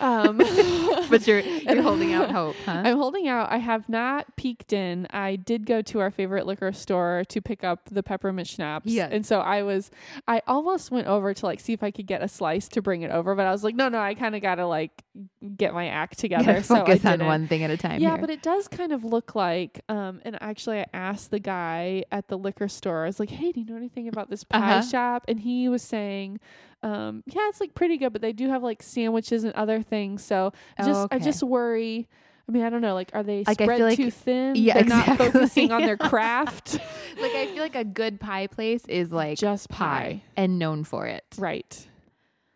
Um, [LAUGHS] But you're [LAUGHS] you're holding out hope, huh? I'm holding out. I have not peeked in. I did go to our favorite liquor store to pick up the peppermint schnapps. Yes. And so I was, I almost went over to like see if I could get a slice to bring it over, but I was like, no, no, I kind of got to like get my act [LAUGHS] together. Gotta so I focus on one thing at a time. Yeah, here. but it does kind of look like, um, and actually, I asked the guy at the liquor store. I was like, "Hey, do you know anything about this pie Uh-huh. shop?" And he was saying, um, "Yeah, it's like pretty good, but they do have like sandwiches and other things." So Oh, just, I okay. just worry. I mean, I don't know. Like, are they Like, spread like- too thin? Yeah, They're not exactly. focusing on their [LAUGHS] craft. [LAUGHS] like I feel like a good pie place is like just pie pie, and known for it. right?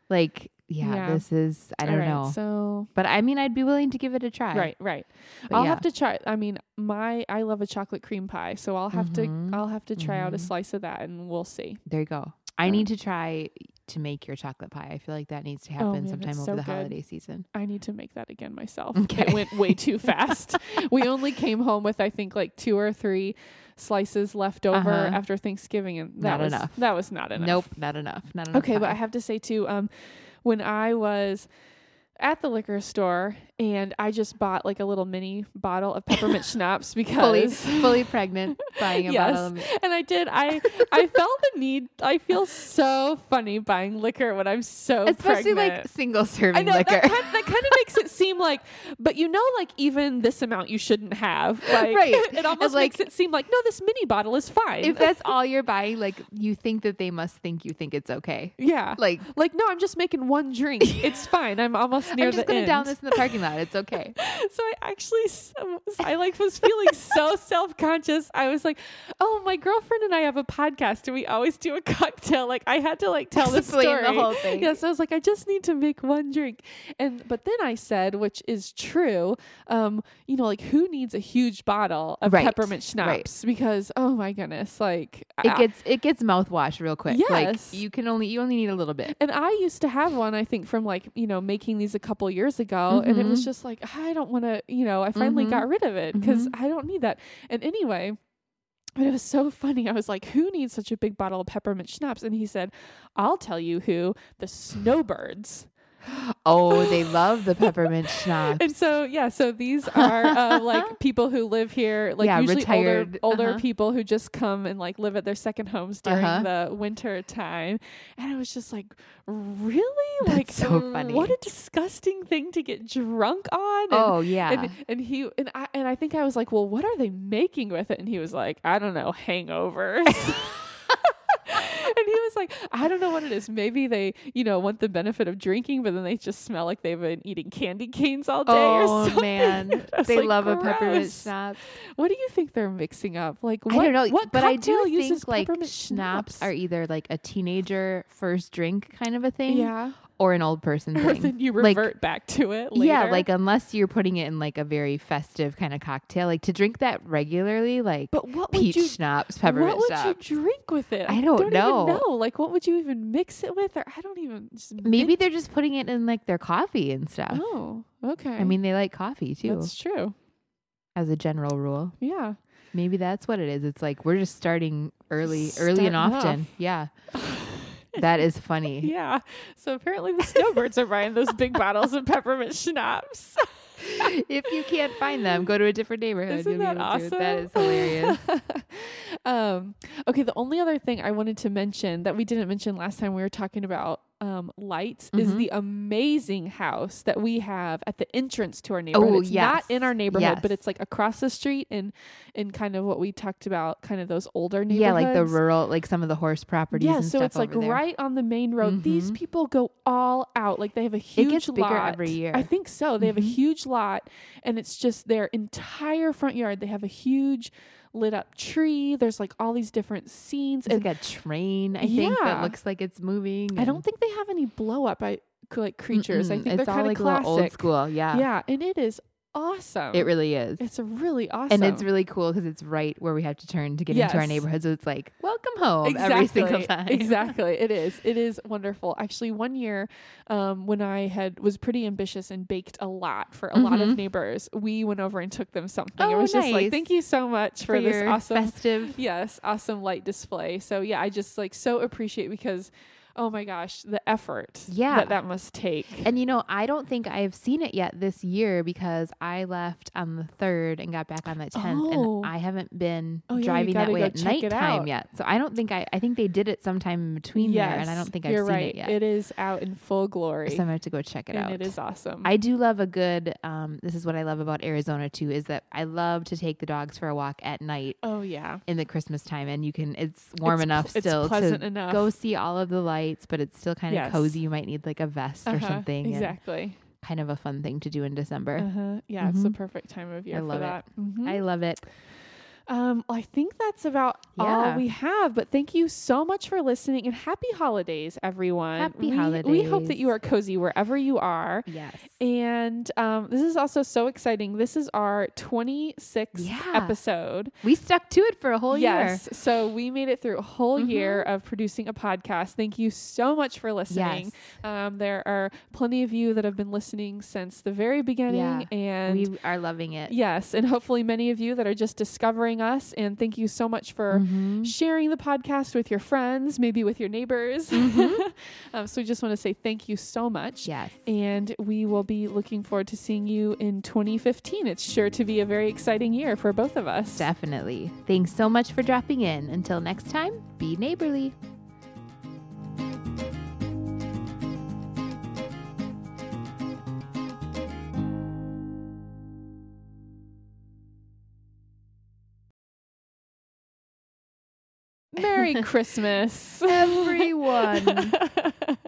Like yeah, Yeah. this is I don't right, know. So but I mean I'd be willing to give it a try. right, right. But I'll yeah. have to try. I mean, my I love a chocolate cream pie, so I'll have Mhm. to I'll have to try out a Mhm. slice of that, and we'll see. There you go. I need to try to make your chocolate pie. I feel like that needs to happen Oh, man, sometime over so the good. holiday season. I need to make that again myself. Okay. It went way too [LAUGHS] fast. we only came home with I think like two or three slices left over Uh-huh. after Thanksgiving, and that Not was enough. that was not enough. Nope, not enough. Not enough. Okay, but I have to say too, um, when I was at the liquor store and I just bought like a little mini bottle of peppermint [LAUGHS] schnapps fully because fully pregnant buying a [LAUGHS] Yes. bottle of and I did I I felt the need I feel so funny buying liquor when I'm so especially pregnant. like single serving I know liquor. that kind, that kind of makes it seem like, but you know, like even this amount you shouldn't have. [LAUGHS] Like, Right. It almost like- makes it seem like no, this mini bottle is fine. if that's all you're buying, like you think that they must think you think it's okay. yeah, Like like no, I'm just making one drink. It's fine. I'm almost near I'm just the gonna end. down this in the parking lot. Out. It's okay. [LAUGHS] so I actually, I like was feeling so [LAUGHS] self conscious. I was like, "Oh, my girlfriend and I have a podcast, and we always do a cocktail." Like I had to like tell the story. the whole thing. Yes, I was like, I just need to make one drink, and but then I said, which is true, um, you know, like who needs a huge bottle of Right, peppermint right. schnapps? Because oh my goodness, like It I- gets it gets mouthwash real quick. Yes. Like you can only you only need a little bit. And I used to have one, I think, from like, you know, making these a couple years ago. And it was Just like, I don't want to, you know, I finally Mhm. got rid of it because Mhm. I don't need that. And anyway, but it was so funny. I was like, who needs such a big bottle of peppermint schnapps? And he said, I'll tell you who the snowbirds. Oh, they love the peppermint [LAUGHS] schnapps. And so, yeah, so these are uh, like [LAUGHS] people who live here, like Yeah, usually retired, older, older uh-huh. people who just come and like live at their second homes during Uh-huh. the winter time. And it was just like, really? That's like, so funny. What a disgusting thing to get drunk on. And, oh yeah. And, and he and I and I think I was like, well, what are they making with it? And he was like, I don't know, hangovers. [LAUGHS] and he was like, I don't know what it is. Maybe they, you know, want the benefit of drinking, but then they just smell like they've been eating candy canes all day or oh something. man, [LAUGHS] they like, love a peppermint "Gross." schnapps. What do you think they're mixing up? Like, what, I don't know, what but I do think like peppermint schnapps schnapps are either like a teenager first drink kind of a thing, yeah, or an old person [LAUGHS] or thing. then you Like- revert back to it. Later. Yeah, like unless you're putting it in like a very festive kind of cocktail, like to drink that regularly, like but what would peach you? schnapps, peppermint what would schnapps. you drink with it? I don't even know. know. Like, what would you even mix it with? Or I don't even. Just Maybe they're just putting it in like their coffee and stuff. Oh, okay. I mean, they like coffee too, that's true. as a general rule. Yeah. Maybe that's what it is. It's like we're just starting early, early and Starting off. often. Yeah, [LAUGHS] that is funny. [LAUGHS] Yeah. So apparently the snowbirds are buying those big bottles of peppermint schnapps. [LAUGHS] if you can't find them, go to a different neighborhood. Isn't that awesome? That is hilarious. [LAUGHS] um, okay, the only other thing I wanted to mention that we didn't mention last time we were talking about um, lights is Mhm. the amazing house that we have at the entrance to our neighborhood. Oh, it's not in our neighborhood, but it's like across the street and in kind of what we talked about, kind of those older neighborhoods. yeah, like the rural, like some of the horse properties. Yeah, so it's like there. right on the main road. These Mhm. people go all out. Like they have a huge gets bigger lot. every year. I think so. They have a Mhm. huge lot, and it's just their entire front yard. They have a huge lit up tree. There's like all these different scenes, It's and like a train, I think, that looks like it's moving. I don't think they have any blow up. I like creatures. I Mm-mm. think it's they're kind of like classic. old school. Yeah, Yeah, and it is awesome. it really is. it's a really awesome, and it's really cool because it's right where we have to turn to get into our neighborhood. So it's like, welcome home exactly, every single time. exactly. It [LAUGHS] is. It is wonderful. Actually, one year, um, when I had was pretty ambitious and baked a lot for a lot of Mhm. neighbors, we went over and took them something. Oh, it was just like, thank you so much for, for this awesome, festive. yes, awesome light display. So yeah, I just like so appreciate because, oh my gosh, the effort Yeah. that that must take. And you know, I don't think I've seen it yet this year because I left on the third and got back on the tenth, Oh. and I haven't been Oh, yeah, driving that way at nighttime yet. So I don't think I. I think they did it sometime in between there, and I don't think I've seen right. it yet. It is out in full glory, so I'm gonna have to go check it and out. it is awesome. I do love a good. Um, this is what I love about Arizona too is that I love to take the dogs for a walk at night oh yeah, in the Christmas time, and you can. It's warm It's enough it's still pleasant to enough. go see all of the lights, but it's still kind of Yes. cozy. You might need like a vest or Uh-huh, something. Exactly. kind of a fun thing to do in December. Uh-huh. Yeah, it's the Mhm. perfect time of year I for love it. that. Mhm. I love it. Um, I think that's about all we have. But thank you so much for listening and happy holidays, everyone. Happy we, We hope that you are cozy wherever you are. Yes. And um, this is also so exciting. This is our 26th Yeah. episode. We stuck to it for a whole year. yes. So we made it through a whole year Mhm. of producing a podcast. Thank you so much for listening. Yes. Um, there are plenty of you that have been listening since the very beginning. Yeah. And we are loving it. Yes, and hopefully many of you that are just discovering us. And thank you so much for Mhm. sharing the podcast with your friends, maybe with your neighbors. Mhm. [LAUGHS] um, so we just want to say thank you so much. Yes. And we will be looking forward to seeing you in 2015. It's sure to be a very exciting year for both of us. Definitely. Thanks so much for dropping in. Until next time, be neighborly. Merry Christmas. [LAUGHS] Everyone. [LAUGHS]